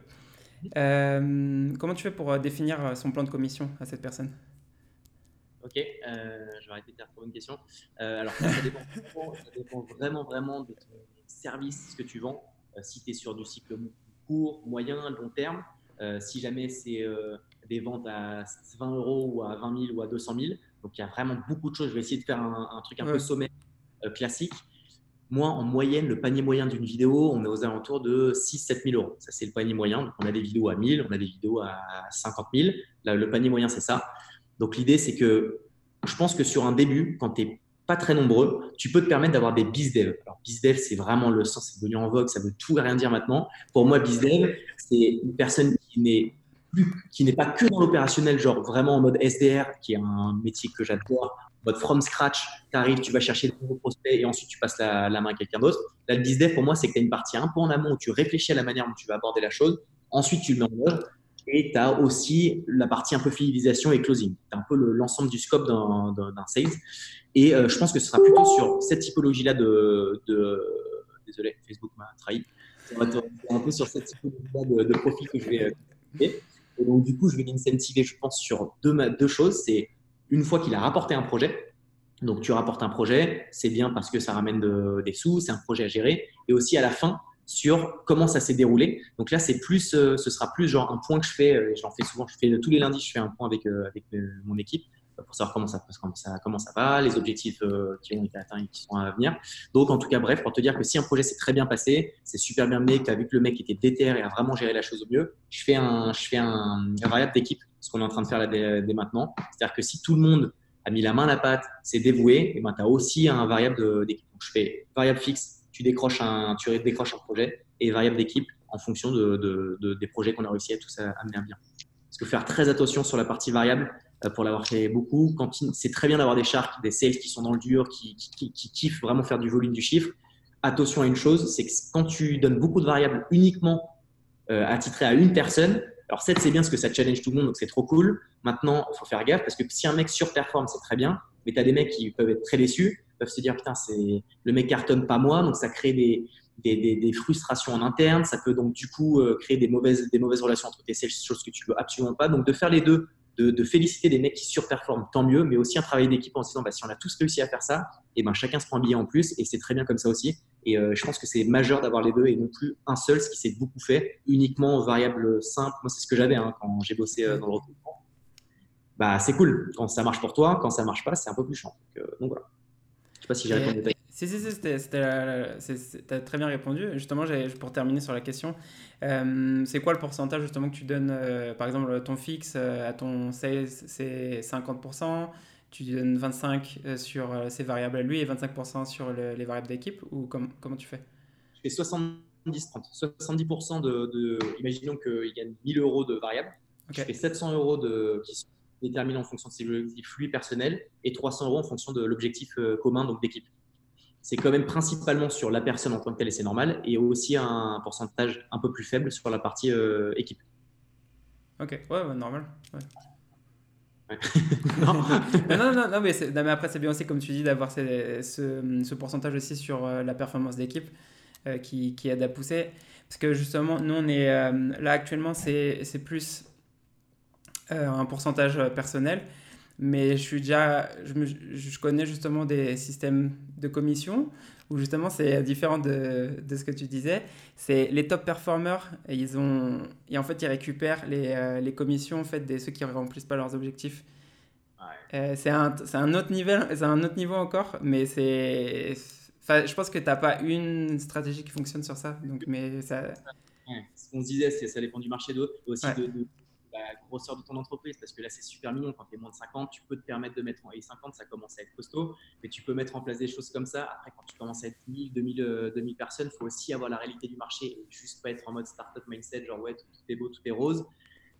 euh, comment tu fais pour définir son plan de commission à cette personne? Ok, je vais arrêter de faire trop une question. alors, ça dépend, ça dépend, vraiment, vraiment de ton service, ce que tu vends. si tu es sur du cycle court, moyen, long terme, si jamais c'est des ventes à 20 euros ou à 20 000 ou à 200 000, donc il y a vraiment beaucoup de choses. Je vais essayer de faire un, truc un peu sommaire classique. Moi, en moyenne, le panier moyen d'une vidéo, on est aux alentours de 6-7 000 euros. Ça, c'est le panier moyen. Donc, on a des vidéos à 1000, on a des vidéos à 50 000. Là, le panier moyen, c'est ça. Donc, l'idée, c'est que je pense que sur un début, quand tu n'es pas très nombreux, tu peux te permettre d'avoir des bizdev. Alors, bizdev, c'est vraiment le sens, c'est devenu en vogue, ça veut tout et rien dire maintenant. Pour moi, bizdev, c'est une personne qui n'est qui n'est pas que dans l'opérationnel, genre vraiment en mode SDR, qui est un métier que j'adore, mode from scratch, tu arrives, tu vas chercher de nouveaux prospects et ensuite tu passes la, main à quelqu'un d'autre. Là, le bizdev, pour moi, c'est que tu as une partie un peu en amont où tu réfléchis à la manière dont tu vas aborder la chose. Ensuite, tu le mets en œuvre. Et tu as aussi la partie un peu fidélisation et closing. Tu as un peu l'ensemble du scope d'un sales. Et euh, je pense que ce sera plutôt sur cette typologie-là de, Désolé, Facebook m'a trahi. un peu sur cette typologie-là de, de, profil que je vais. Euh, et donc, du coup, je vais l'incentiver, je pense, sur deux, choses. C'est une fois qu'il a rapporté un projet, donc tu rapportes un projet, c'est bien parce que ça ramène des sous, c'est un projet à gérer, et aussi à la fin sur comment ça s'est déroulé. Donc là, c'est plus, euh, ce sera plus genre un point que je fais, euh, j'en fais souvent, je fais tous les lundis, je fais un point avec, euh, avec mon équipe pour savoir comment ça, comment ça, va, les objectifs qui ont été atteints et qui sont à venir. Donc, en tout cas, bref, pour te dire que si un projet s'est très bien passé, c'est super bien mené, que tu as vu que le mec était déter et a vraiment géré la chose au mieux, je fais un, je fais un, variable d'équipe, ce qu'on est en train de faire là dès, maintenant. C'est-à-dire que si tout le monde a mis la main à la pâte, c'est dévoué, et ben, tu as aussi un variable d'équipe. Donc, je fais variable fixe, tu décroches un, tu décroches un projet, et variable d'équipe en fonction de, des projets qu'on a réussi à tous amener à bien. Parce que faire très attention sur la partie variable, euh, pour l'avoir fait beaucoup. C'est très bien d'avoir des sharks, des sales qui sont dans le dur, qui, kiffent vraiment faire du volume du chiffre. Attention à une chose, c'est que quand tu donnes beaucoup de variables uniquement euh, attitrées à une personne, alors 7 c'est bien parce que ça challenge tout le monde, donc c'est trop cool. Maintenant, il faut faire gaffe parce que si un mec surperforme, c'est très bien, mais tu as des mecs qui peuvent être très déçus, peuvent se dire putain, c'est le mec cartonne pas moi, donc ça crée des, frustrations en interne, ça peut donc du coup euh, créer des mauvaises, des mauvaises relations entre tes sales, chose que tu veux absolument pas. Donc de faire les deux de, féliciter des mecs qui surperforment, tant mieux, mais aussi un travail d'équipe en se disant bah, si on a tous réussi à faire ça, et eh ben chacun se prend un billet en plus, et c'est très bien comme ça aussi. Et euh, je pense que c'est majeur d'avoir les deux et non plus un seul, ce qui s'est beaucoup fait, uniquement variable simple. Moi, c'est ce que j'avais hein, quand j'ai bossé euh, dans le recrutement. Bah, c'est cool. Quand ça marche pour toi, quand ça marche pas, c'est un peu plus chiant. Donc, euh, donc voilà. Je sais pas si j'ai répondu. Si, si, si, c'était, as très bien répondu. Justement, pour terminer sur la question, euh, c'est quoi le pourcentage justement que tu donnes, euh, par exemple, ton fixe euh, à ton sales, c'est 50%, tu donnes 25% sur ses variables à lui et 25% sur les variables d'équipe, ou comment tu fais? Je fais 70-30. 70% de, imaginons qu'il gagne 1000 euros de variables, je fais 700 euros de, qui sont déterminés en fonction de ses objectifs lui personnels et 300 euros en fonction de l'objectif commun, donc d'équipe c'est quand même principalement sur la personne en tant que telle et c'est normal, et aussi un pourcentage un peu plus faible sur la partie euh, équipe. Ok, ouais, normal. non. non, non, non, mais, mais, après, c'est bien aussi, comme tu dis, d'avoir ce, ce, pourcentage aussi sur euh, la performance d'équipe euh, qui, qui, aide à pousser. Parce que justement, nous, on est là actuellement, c'est plus un pourcentage personnel mais je suis déjà, je, je, connais justement des systèmes de commission où justement c'est différent de, de, ce que tu disais. C'est les top performers, et ils ont, et en fait ils récupèrent les, euh, les commissions en fait des ceux qui ne remplissent pas leurs objectifs. Euh, c'est un, un, autre niveau, c'est un autre niveau encore, mais c'est, je pense que tu n'as pas une stratégie qui fonctionne sur ça. Donc, mais ça. ce qu'on disait, c'est ça dépend du marché d'eau, aussi de la grosseur de ton entreprise, parce que là, c'est super mignon. Quand tu es moins de 50, tu peux te permettre de mettre en. Et 50, ça commence à être costaud, mais tu peux mettre en place des choses comme ça. Après, quand tu commences à être 1000, 2000, 2000 personnes, faut aussi avoir la réalité du marché et juste pas être en mode startup mindset, genre ouais, tout, est beau, tout est rose.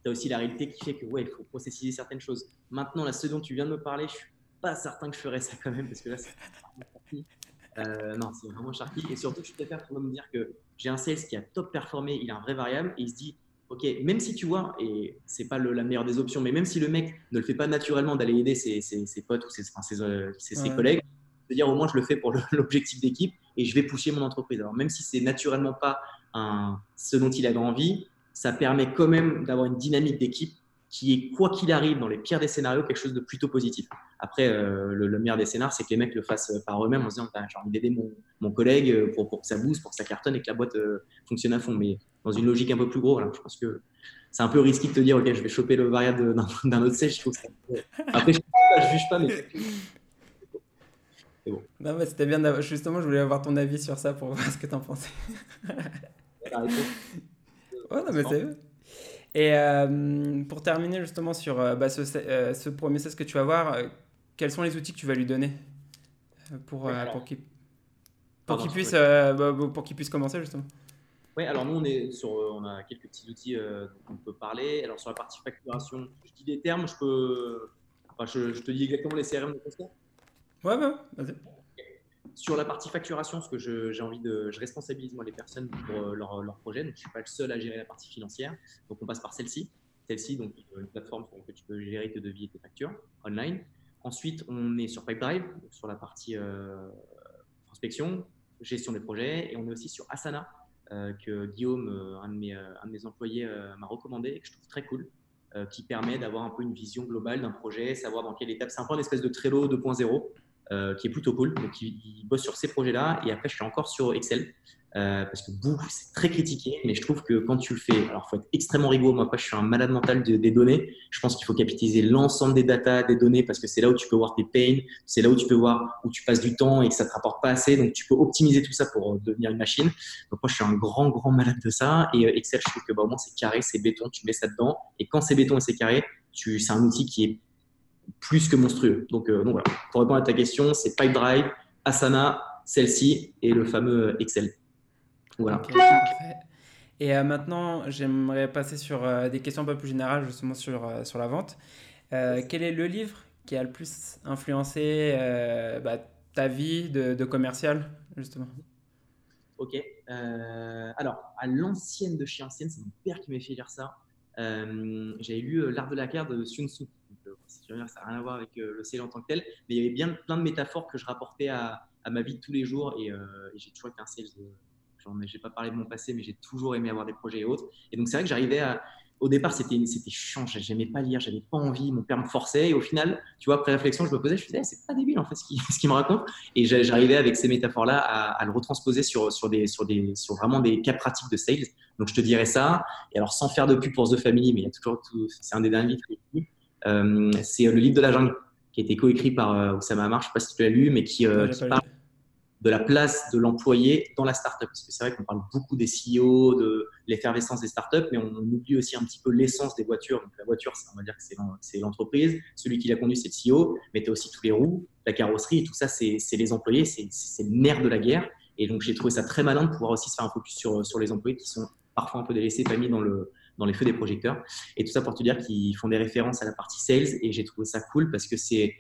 Tu as aussi la réalité qui fait que ouais, il faut processiser certaines choses. Maintenant, là, ce dont tu viens de me parler, je suis pas certain que je ferais ça quand même parce que là, c'est euh, non, c'est vraiment Sharky. Et surtout, je préfère pour me dire que j'ai un sales qui a top performé, il a un vrai variable et il se dit, OK, même si tu vois, et c'est pas la meilleure des options, mais même si le mec ne le fait pas naturellement d'aller aider ses, ses, potes ou ses, ses, euh, collègues, de dire au moins je le fais pour l'objectif d'équipe et je vais pousser mon entreprise. Alors même si c'est naturellement pas un, ce dont il avait envie, ça permet quand même d'avoir une dynamique d'équipe qui est, quoi qu'il arrive, dans les pires des scénarios, quelque chose de plutôt positif. Après, euh, le, meilleur des scénarios, c'est que les mecs le fassent euh, par eux-mêmes en se disant j'ai envie d'aider mon, mon, collègue euh, pour, pour, que ça booste, pour que ça cartonne et que la boîte fonctionne à fond. Mais dans une logique un peu plus gros, je pense que c'est un peu risqué de te dire ok, je vais choper le variable d'un autre sèche. Après, je ne juge pas, mais. Bon. Non, mais c'était bien Justement, je voulais avoir ton avis sur ça pour voir ce que tu en pensais. ouais, non, mais c'est et euh, pour terminer justement sur euh, bah, ce, euh, ce, premier ce que tu vas voir, quels sont les outils que tu vas lui donner pour, pour qu'il puisse, bah, pour puisse commencer justement Oui, alors nous on, est sur, on a quelques petits outils dont on peut parler. Alors sur la partie facturation, je dis des termes, je peux. Enfin, je, je te dis exactement les CRM de Costa Ouais, ouais, vas-y. Sur la partie facturation, ce que j'ai envie de, je responsabilise moi les personnes pour euh, leur, leur, projet. Donc, je suis pas le seul à gérer la partie financière. Donc, on passe par celle-ci. Celle-ci, donc une plateforme sur laquelle tu peux gérer tes devis et tes factures online. Ensuite, on est sur Pipedrive, sur la partie euh, prospection, gestion des projets, et on est aussi sur Asana, euh, que Guillaume, un de, mes, un, de mes, employés, m'a recommandé et que je trouve très cool, qui permet d'avoir un peu une vision globale d'un projet, savoir dans quelle étape. C'est un peu une espèce de Trello 2.0 euh, qui est plutôt cool. Donc, il, bosse sur ces projets-là. Et après, je suis encore sur Excel. Euh, parce que beaucoup, c'est très critiqué, mais je trouve que quand tu le fais, alors il faut être extrêmement rigoureux. Moi, je suis un malade mental des données. Je pense qu'il faut capitaliser l'ensemble des datas, des données, parce que c'est là où tu peux voir tes pains, c'est là où tu peux voir où tu passes du temps et que ça te rapporte pas assez. Donc, tu peux optimiser tout ça pour euh, devenir une machine. Donc, moi, je suis un grand, grand malade de ça. Et Excel, je trouve que bah, au moins, c'est carré, c'est béton, tu mets ça dedans. Et quand c'est béton et c'est carré, c'est un outil qui est plus que monstrueux. Donc, euh, donc voilà, pour répondre à ta question, c'est Pipedrive, Asana, celle-ci et le fameux Excel. Voilà. et euh, maintenant, j'aimerais passer sur euh, des questions un peu plus générales, justement sur, sur la vente. quel est le livre qui a le plus influencé bah, ta vie de, de, commercial, justement? Ok. alors, à l'ancienne de chez ancienne, c'est mon père qui m'a fait lire ça. J'avais lu L'art de la guerre de Sun Tzu ça n'a rien à voir avec euh, le sale en tant que tel, mais il y avait bien plein de métaphores que je rapportais à, ma vie de tous les jours et, euh, j'ai toujours été un sales. Je j'ai pas parlé de mon passé, mais j'ai toujours aimé avoir des projets et autres. Et donc c'est vrai que j'arrivais à, au départ, c'était c'était chiant, j'aimais pas lire, j'avais pas envie, mon père me forçait. Et au final, tu vois, après réflexion, je me posais, je me disais, c'est pas débile en fait ce qu'il me raconte. Et j'arrivais avec ces métaphores-là à, le retransposer sur, vraiment des cas pratiques de sales. Donc je te dirais ça. Et alors, sans faire de pub pour The Family, mais il y a toujours c'est un des derniers livres euh, c'est le livre de la jungle qui a été coécrit par euh, Oussama Amar, je ne sais pas si tu l'as lu, mais qui, euh, parle de la place de l'employé dans la startup. Parce que c'est vrai qu'on parle beaucoup des CEO, de l'effervescence des startups, mais on, oublie aussi un petit peu l'essence des voitures. Donc la voiture, on va dire que c'est l'entreprise. Celui qui la conduit, c'est le CEO, mais tu as aussi tous les roues, la carrosserie, et tout ça, c'est les employés, c'est le nerf de la guerre. Et donc j'ai trouvé ça très malin de pouvoir aussi se faire un focus sur, sur les employés qui sont parfois un peu délaissés, pas mis dans le, dans les feux des projecteurs. Et tout ça pour te dire qu'ils font des références à la partie sales. Et j'ai trouvé ça cool parce que c'est,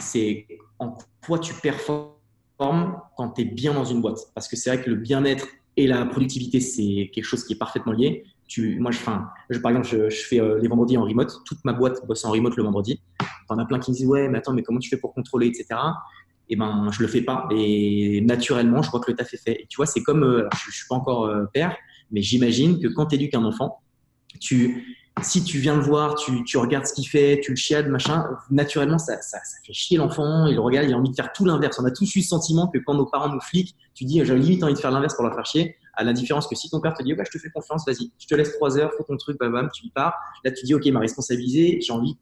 c'est en quoi tu performes quand tu es bien dans une boîte. Parce que c'est vrai que le bien-être et la productivité, c'est quelque chose qui est parfaitement lié. Tu, moi, je, enfin, je, par exemple, je, fais euh, les vendredis en remote. Toute ma boîte bosse en remote le vendredi. T'en as plein qui me disent ouais, mais attends, mais comment tu fais pour contrôler, etc. Et eh ben, je le fais pas. Et naturellement, je vois que le taf est fait. Et tu vois, c'est comme, euh, je, je suis pas encore euh, père, mais j'imagine que quand tu éduques un enfant, tu, si tu viens le voir, tu, tu regardes ce qu'il fait, tu le chiades, machin, naturellement, ça, ça, fait chier l'enfant, il regarde, il a envie de faire tout l'inverse. On a tous eu ce sentiment que quand nos parents nous fliquent, tu dis, j'ai limite envie de faire l'inverse pour leur faire chier, à la différence que si ton père te dit, bah, je te fais confiance, vas-y, je te laisse trois heures, fais ton truc, bam, bam, tu pars. Là, tu dis, ok, m'a responsabilisé, j'ai envie,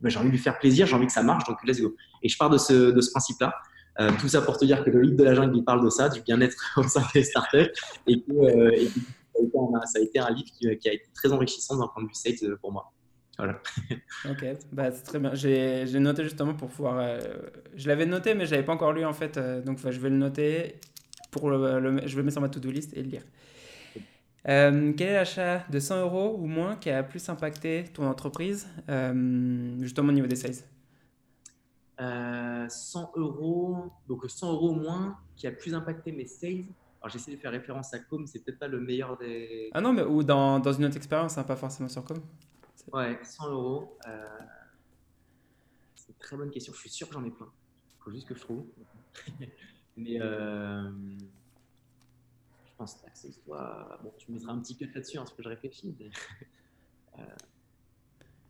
bah, j'ai envie de lui faire plaisir, j'ai envie que ça marche, donc let's go. Et je pars de ce, de ce principe-là. Euh, tout ça pour te dire que le livre de la jungle, il parle de ça, du bien-être au sein des startups, et que, euh, ça a été un livre qui, a été très enrichissant d'un point de vue sales euh, pour moi. Voilà. ok, bah, c'est très bien. J'ai noté justement pour pouvoir. Euh, je l'avais noté, mais je l'avais pas encore lu en fait. Euh, donc je vais le noter. Pour le, je vais le mettre sur ma to-do list et le lire. quel est l'achat de 100 euros ou moins qui a plus impacté ton entreprise, justement au niveau des sales? 100 euros, donc 100 euros au moins, qui a plus impacté mes sales. Alors j'essaie de faire référence à Com, c'est peut-être pas le meilleur des. Ah non, mais ou dans, dans une autre expérience, hein, pas forcément sur Com. Ouais, 100 euros. c'est une très bonne question. Je suis sûr que j'en ai plein. Il faut juste que je trouve. mais euh, je pense que c'est toi. Bon, tu mettras un petit cut là-dessus, hein, parce que je réfléchis. Euh,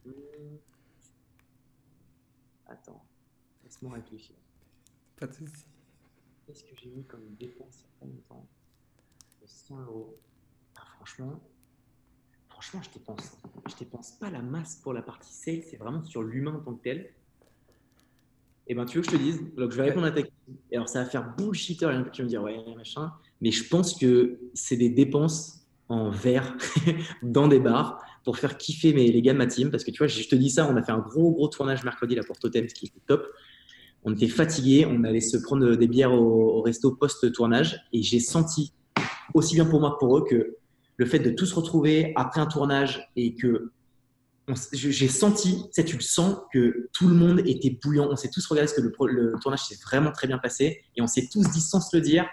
hmm. Attends, laisse-moi réfléchir. Pas de soucis. Qu'est-ce que j'ai mis comme dépense il y a pas longtemps 100 euros? Ah, franchement, franchement, je dépense, je dépense pas la masse pour la partie sales, c'est vraiment sur l'humain en tant que tel. Et eh ben, tu veux que je te dise? Donc, je vais répondre à ta question. Et alors, ça va faire bullshitter, que tu vas me dire, ouais, machin. Mais je pense que c'est des dépenses en verre dans des bars pour faire kiffer mes, les gars de ma team. Parce que tu vois, je te dis ça, on a fait un gros, gros tournage mercredi là pour Totem, ce qui était top. On était fatigués, on allait se prendre des bières au, resto post-tournage. Et j'ai senti, aussi bien pour moi que pour eux, que le fait de tous se retrouver après un tournage et que j'ai senti, tu le sens, que tout le monde était bouillant. On s'est tous regardé parce que le, tournage s'est vraiment très bien passé et on s'est tous dit sans se le dire,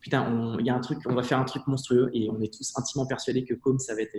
putain, il y a un truc, on va faire un truc monstrueux et on est tous intimement persuadés que comme ça va être.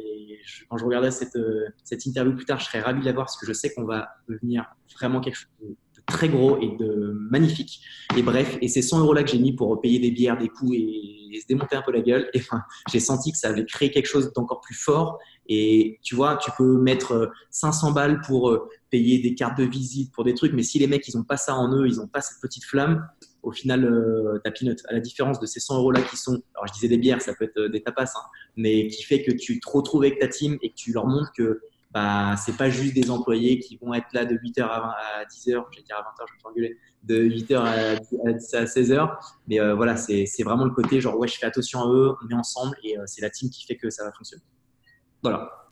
quand je regardais cette, euh, cette interview plus tard, je serais ravi de la voir parce que je sais qu'on va devenir vraiment quelque chose très gros et de magnifique. Et bref, et ces 100 euros là que j'ai mis pour payer des bières, des coups et, se démonter un peu la gueule, et enfin, j'ai senti que ça avait créé quelque chose d'encore plus fort. Et tu vois, tu peux mettre 500 euh, balles pour euh, payer des cartes de visite, pour des trucs, mais si les mecs ils ont pas ça en eux, ils ont pas cette petite flamme, au final, euh, ta peanut, à la différence de ces 100 euros là qui sont, alors je disais des bières, ça peut être des tapas, hein, mais qui fait que tu te retrouves avec ta team et que tu leur montres que bah, c'est pas juste des employés qui vont être là de 8h à, 10h, je vais dire à 20h, je vais engueuler, de 8h à, 16h. Mais euh, voilà, c'est vraiment le côté genre, ouais, je fais attention à eux, on est ensemble et euh, c'est la team qui fait que ça va fonctionner. Voilà.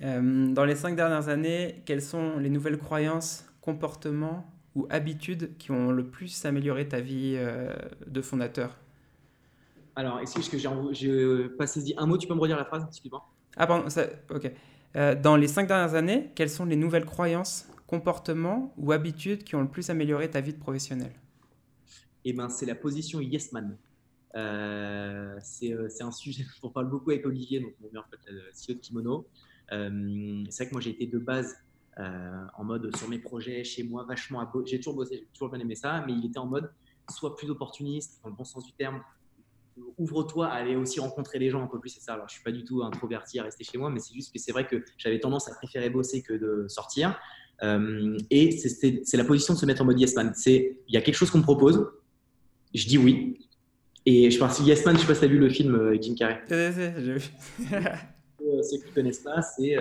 Euh, dans les cinq dernières années, quelles sont les nouvelles croyances, comportements ou habitudes qui ont le plus amélioré ta vie de fondateur? Alors, est-ce que j'ai pas saisi un mot Tu peux me redire la phrase, excuse-moi Ah, pardon, ça, ok. Euh, dans les cinq dernières années, quelles sont les nouvelles croyances, comportements ou habitudes qui ont le plus amélioré ta vie de professionnel? Eh ben, C'est la position yes man. Euh, euh, c'est un sujet dont on parle beaucoup avec Olivier, donc mon meilleur pote, CEO de Kimono. c'est vrai que moi j'ai été de base en mode sur mes projets, chez moi, vachement à J'ai toujours j'ai toujours bien aimé ça, mais il était en mode soit plus opportuniste, dans le bon sens du terme, ouvre-toi à aller aussi rencontrer les gens un peu plus. C'est ça. Alors, je suis pas du tout introverti à rester chez moi, mais c'est juste que c'est vrai que j'avais tendance à préférer bosser que de sortir. Euh, et c'est la position de se mettre en mode yes man. C'est il y a quelque chose qu'on me propose, je dis oui. Et je pense yes man, je sais pas si tu as vu le film euh, Jim Carrey. Vu. Euh, ceux qui ne connaissent pas, c'est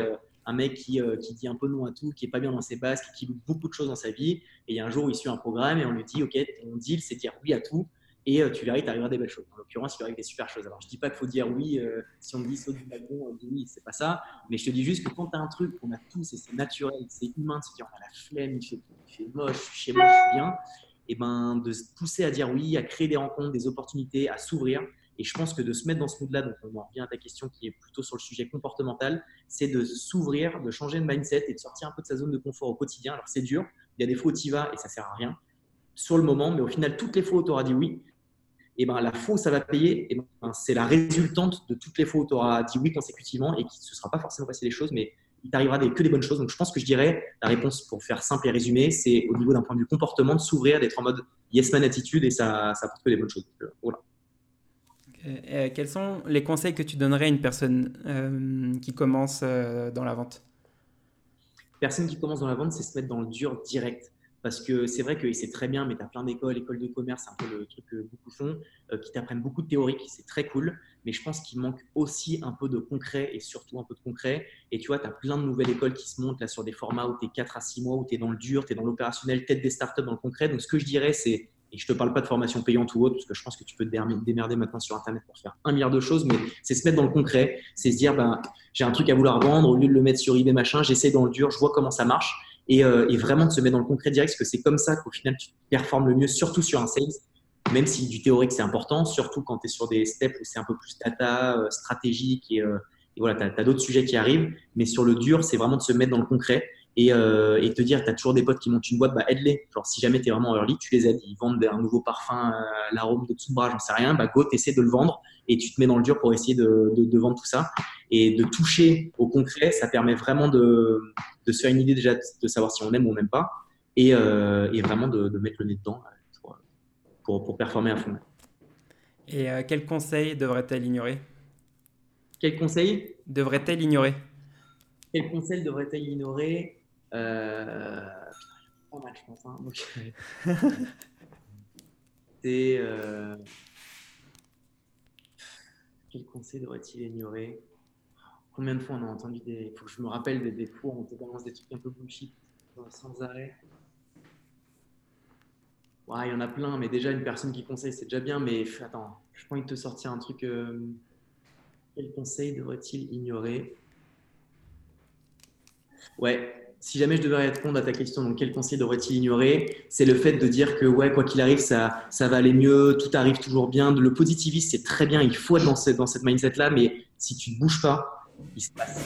un mec qui, qui, dit un peu non à tout, qui est pas bien dans ses bases, qui, qui loupe beaucoup de choses dans sa vie. Et il y a un jour où il suit un programme et on lui dit, OK, ton deal, c'est dire oui à tout et euh, tu verras, il t'arrivera des belles choses. En l'occurrence, il arrive des super choses. Alors, je dis pas qu'il faut dire oui, euh, si on te dit saut du balcon, oui, c'est pas ça. Mais je te dis juste que quand tu as un truc qu'on a tous et c'est naturel, c'est humain de se dire on a la flemme, il fait, il fait moche, je suis chez moi, je suis bien, et ben de se pousser à dire oui, à créer des rencontres, des opportunités, à s'ouvrir. Et je pense que de se mettre dans ce mood-là, donc on en revient à ta question qui est plutôt sur le sujet comportemental, c'est de s'ouvrir, de changer de mindset et de sortir un peu de sa zone de confort au quotidien. Alors c'est dur, il y a des fois où tu y vas et ça sert à rien sur le moment, mais au final, toutes les fois où tu auras dit oui, et ben, la où ça va payer, et ben, c'est la résultante de toutes les fois où tu auras dit oui consécutivement et qui ne se sera pas forcément passé les choses, mais il t'arrivera que des bonnes choses. Donc, je pense que je dirais, la réponse pour faire simple et résumé, c'est au niveau d'un point de vue comportement, de s'ouvrir, d'être en mode yes man attitude et ça, ça apporte que des bonnes choses. Euh, voilà. Euh, quels sont les conseils que tu donnerais à une personne euh, qui commence dans la vente? Personne qui commence dans la vente, c'est se mettre dans le dur direct. Parce que c'est vrai que c'est très bien, mais tu as plein d'écoles, écoles de commerce, un peu le truc que beaucoup font, euh, qui t'apprennent beaucoup de théorique, c'est très cool. Mais je pense qu'il manque aussi un peu de concret et surtout un peu de concret. Et tu vois, tu as plein de nouvelles écoles qui se montent là sur des formats où tu es 4 à 6 mois, où tu es dans le dur, tu es dans l'opérationnel, tête des startups dans le concret. Donc ce que je dirais, c'est, et je te parle pas de formation payante ou autre, parce que je pense que tu peux te démerder maintenant sur Internet pour faire un milliard de choses, mais c'est se mettre dans le concret, c'est se dire, ben, j'ai un truc à vouloir vendre, au lieu de le mettre sur eBay machin, j'essaie dans le dur, je vois comment ça marche euh, et, vraiment de se mettre dans le concret direct, parce que c'est comme ça qu'au final, tu performes le mieux, surtout sur un sales, même si du théorique c'est important, surtout quand tu es sur des steps où c'est un peu plus data, euh, stratégique, et, euh, voilà, tu as, d'autres sujets qui arrivent, mais sur le dur, c'est vraiment de se mettre dans le concret. Et, euh, et te dire, tu as toujours des potes qui montent une boîte, bah aide-les. Genre, si jamais tu es vraiment early, tu les aides. Ils vendent un nouveau parfum, euh, l'arôme de Tsubra, j'en sais rien. Bah go, essaies de le vendre et tu te mets dans le dur pour essayer de, de, de, vendre tout ça. Et de toucher au concret, ça permet vraiment de, de se faire une idée déjà de savoir si on aime ou on n'aime pas et, euh, et vraiment de, mettre le nez dedans pour, pour, pour performer à fond. Et quel conseil devrait-elle ignorer? Quel conseil? Devrait-elle ignorer? Quel conseil devrait-elle ignorer? Euh, pas mal, je pense. Hein. Donc, c'est. Euh... Quel conseil devrait-il ignorer? Combien de fois on a entendu des. Il faut que je me rappelle des, où on te balance des trucs un peu bullshit sans arrêt. Ouais, il y en a plein, mais déjà une personne qui conseille, c'est déjà bien. Mais attends, je pas envie de te sortir un truc. Euh... Quel conseil devrait-il ignorer? Ouais, si jamais je devais répondre à ta question, donc quel conseil devrait-il ignorer? C'est le fait de dire que ouais, quoi qu'il arrive, ça, ça va aller mieux, tout arrive toujours bien. Le positivisme, c'est très bien, il faut être dans cette, dans cette mindset-là, mais si tu ne bouges pas, il se passe.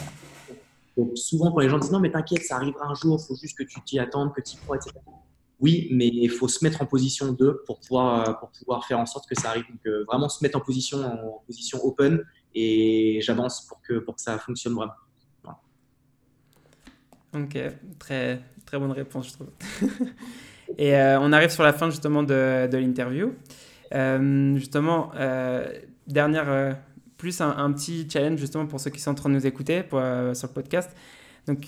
Donc souvent, quand les gens disent non, mais t'inquiète, ça arrivera un jour, il faut juste que tu t'y attendes, que tu y crois, etc. Oui, mais il faut se mettre en position 2 pour pouvoir, pour pouvoir faire en sorte que ça arrive. Donc euh, vraiment se mettre en position, en position open et j'avance pour que, pour que ça fonctionne vraiment. Ok, très, très bonne réponse, je trouve. Et euh, on arrive sur la fin justement de, de l'interview. Euh, justement, euh, dernière, euh, plus un, petit challenge justement pour ceux qui sont en train de nous écouter euh, sur le podcast. Donc,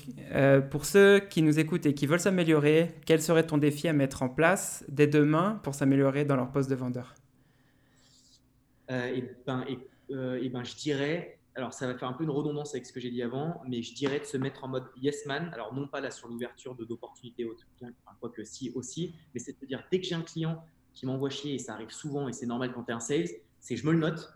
pour ceux qui nous écoutent et qui veulent s'améliorer, quel serait ton défi à mettre en place dès demain pour s'améliorer dans leur poste de vendeur? Et ben, et, et ben, je dirais alors ça va faire un peu une redondance avec ce que j'ai dit avant, mais je dirais de se mettre en mode yes man. Alors non pas là sur l'ouverture d'opportunités, enfin, quoi que si aussi, mais c'est de dire dès que j'ai un client qui m'envoie chier, et ça arrive souvent et c'est normal quand tu es un sales, c'est je me le note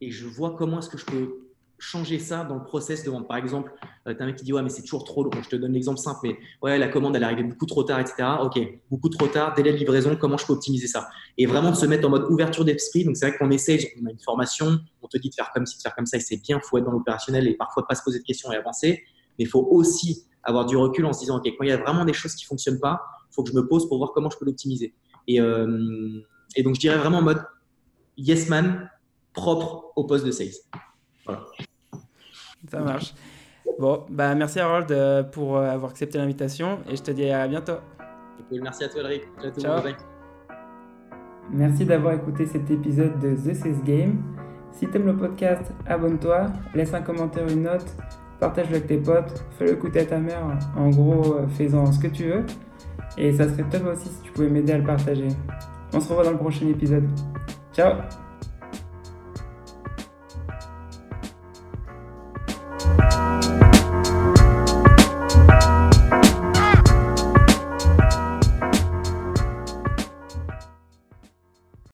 et je vois comment est-ce que je peux changer ça dans le process de vente. Par exemple, euh, tu as un mec qui dit Ouais, mais c'est toujours trop long. Je te donne l'exemple simple, mais ouais, la commande, elle est arrivée beaucoup trop tard, etc. Ok, beaucoup trop tard, délai de livraison, comment je peux optimiser ça? Et vraiment de se mettre en mode ouverture d'esprit. Donc, c'est vrai qu'on essaie, on a une formation, on te dit de faire comme ci, de faire comme ça, et c'est bien, il faut être dans l'opérationnel et parfois pas se poser de questions et avancer. Mais il faut aussi avoir du recul en se disant Ok, quand il y a vraiment des choses qui ne fonctionnent pas, il faut que je me pose pour voir comment je peux l'optimiser. Et, euh, et donc, je dirais vraiment en mode yes man, propre au poste de sales. Voilà. Ça marche. Bon, bah merci Harold euh, pour avoir accepté l'invitation et je te dis à bientôt. Merci à toi, Eric. Ciao. Merci d'avoir écouté cet épisode de The Sales Game. Si t'aimes le podcast, abonne-toi, laisse un commentaire, une note, partage-le avec tes potes, fais-le écouter à ta mère. En gros, fais-en ce que tu veux. Et ça serait top aussi si tu pouvais m'aider à le partager. On se revoit dans le prochain épisode. Ciao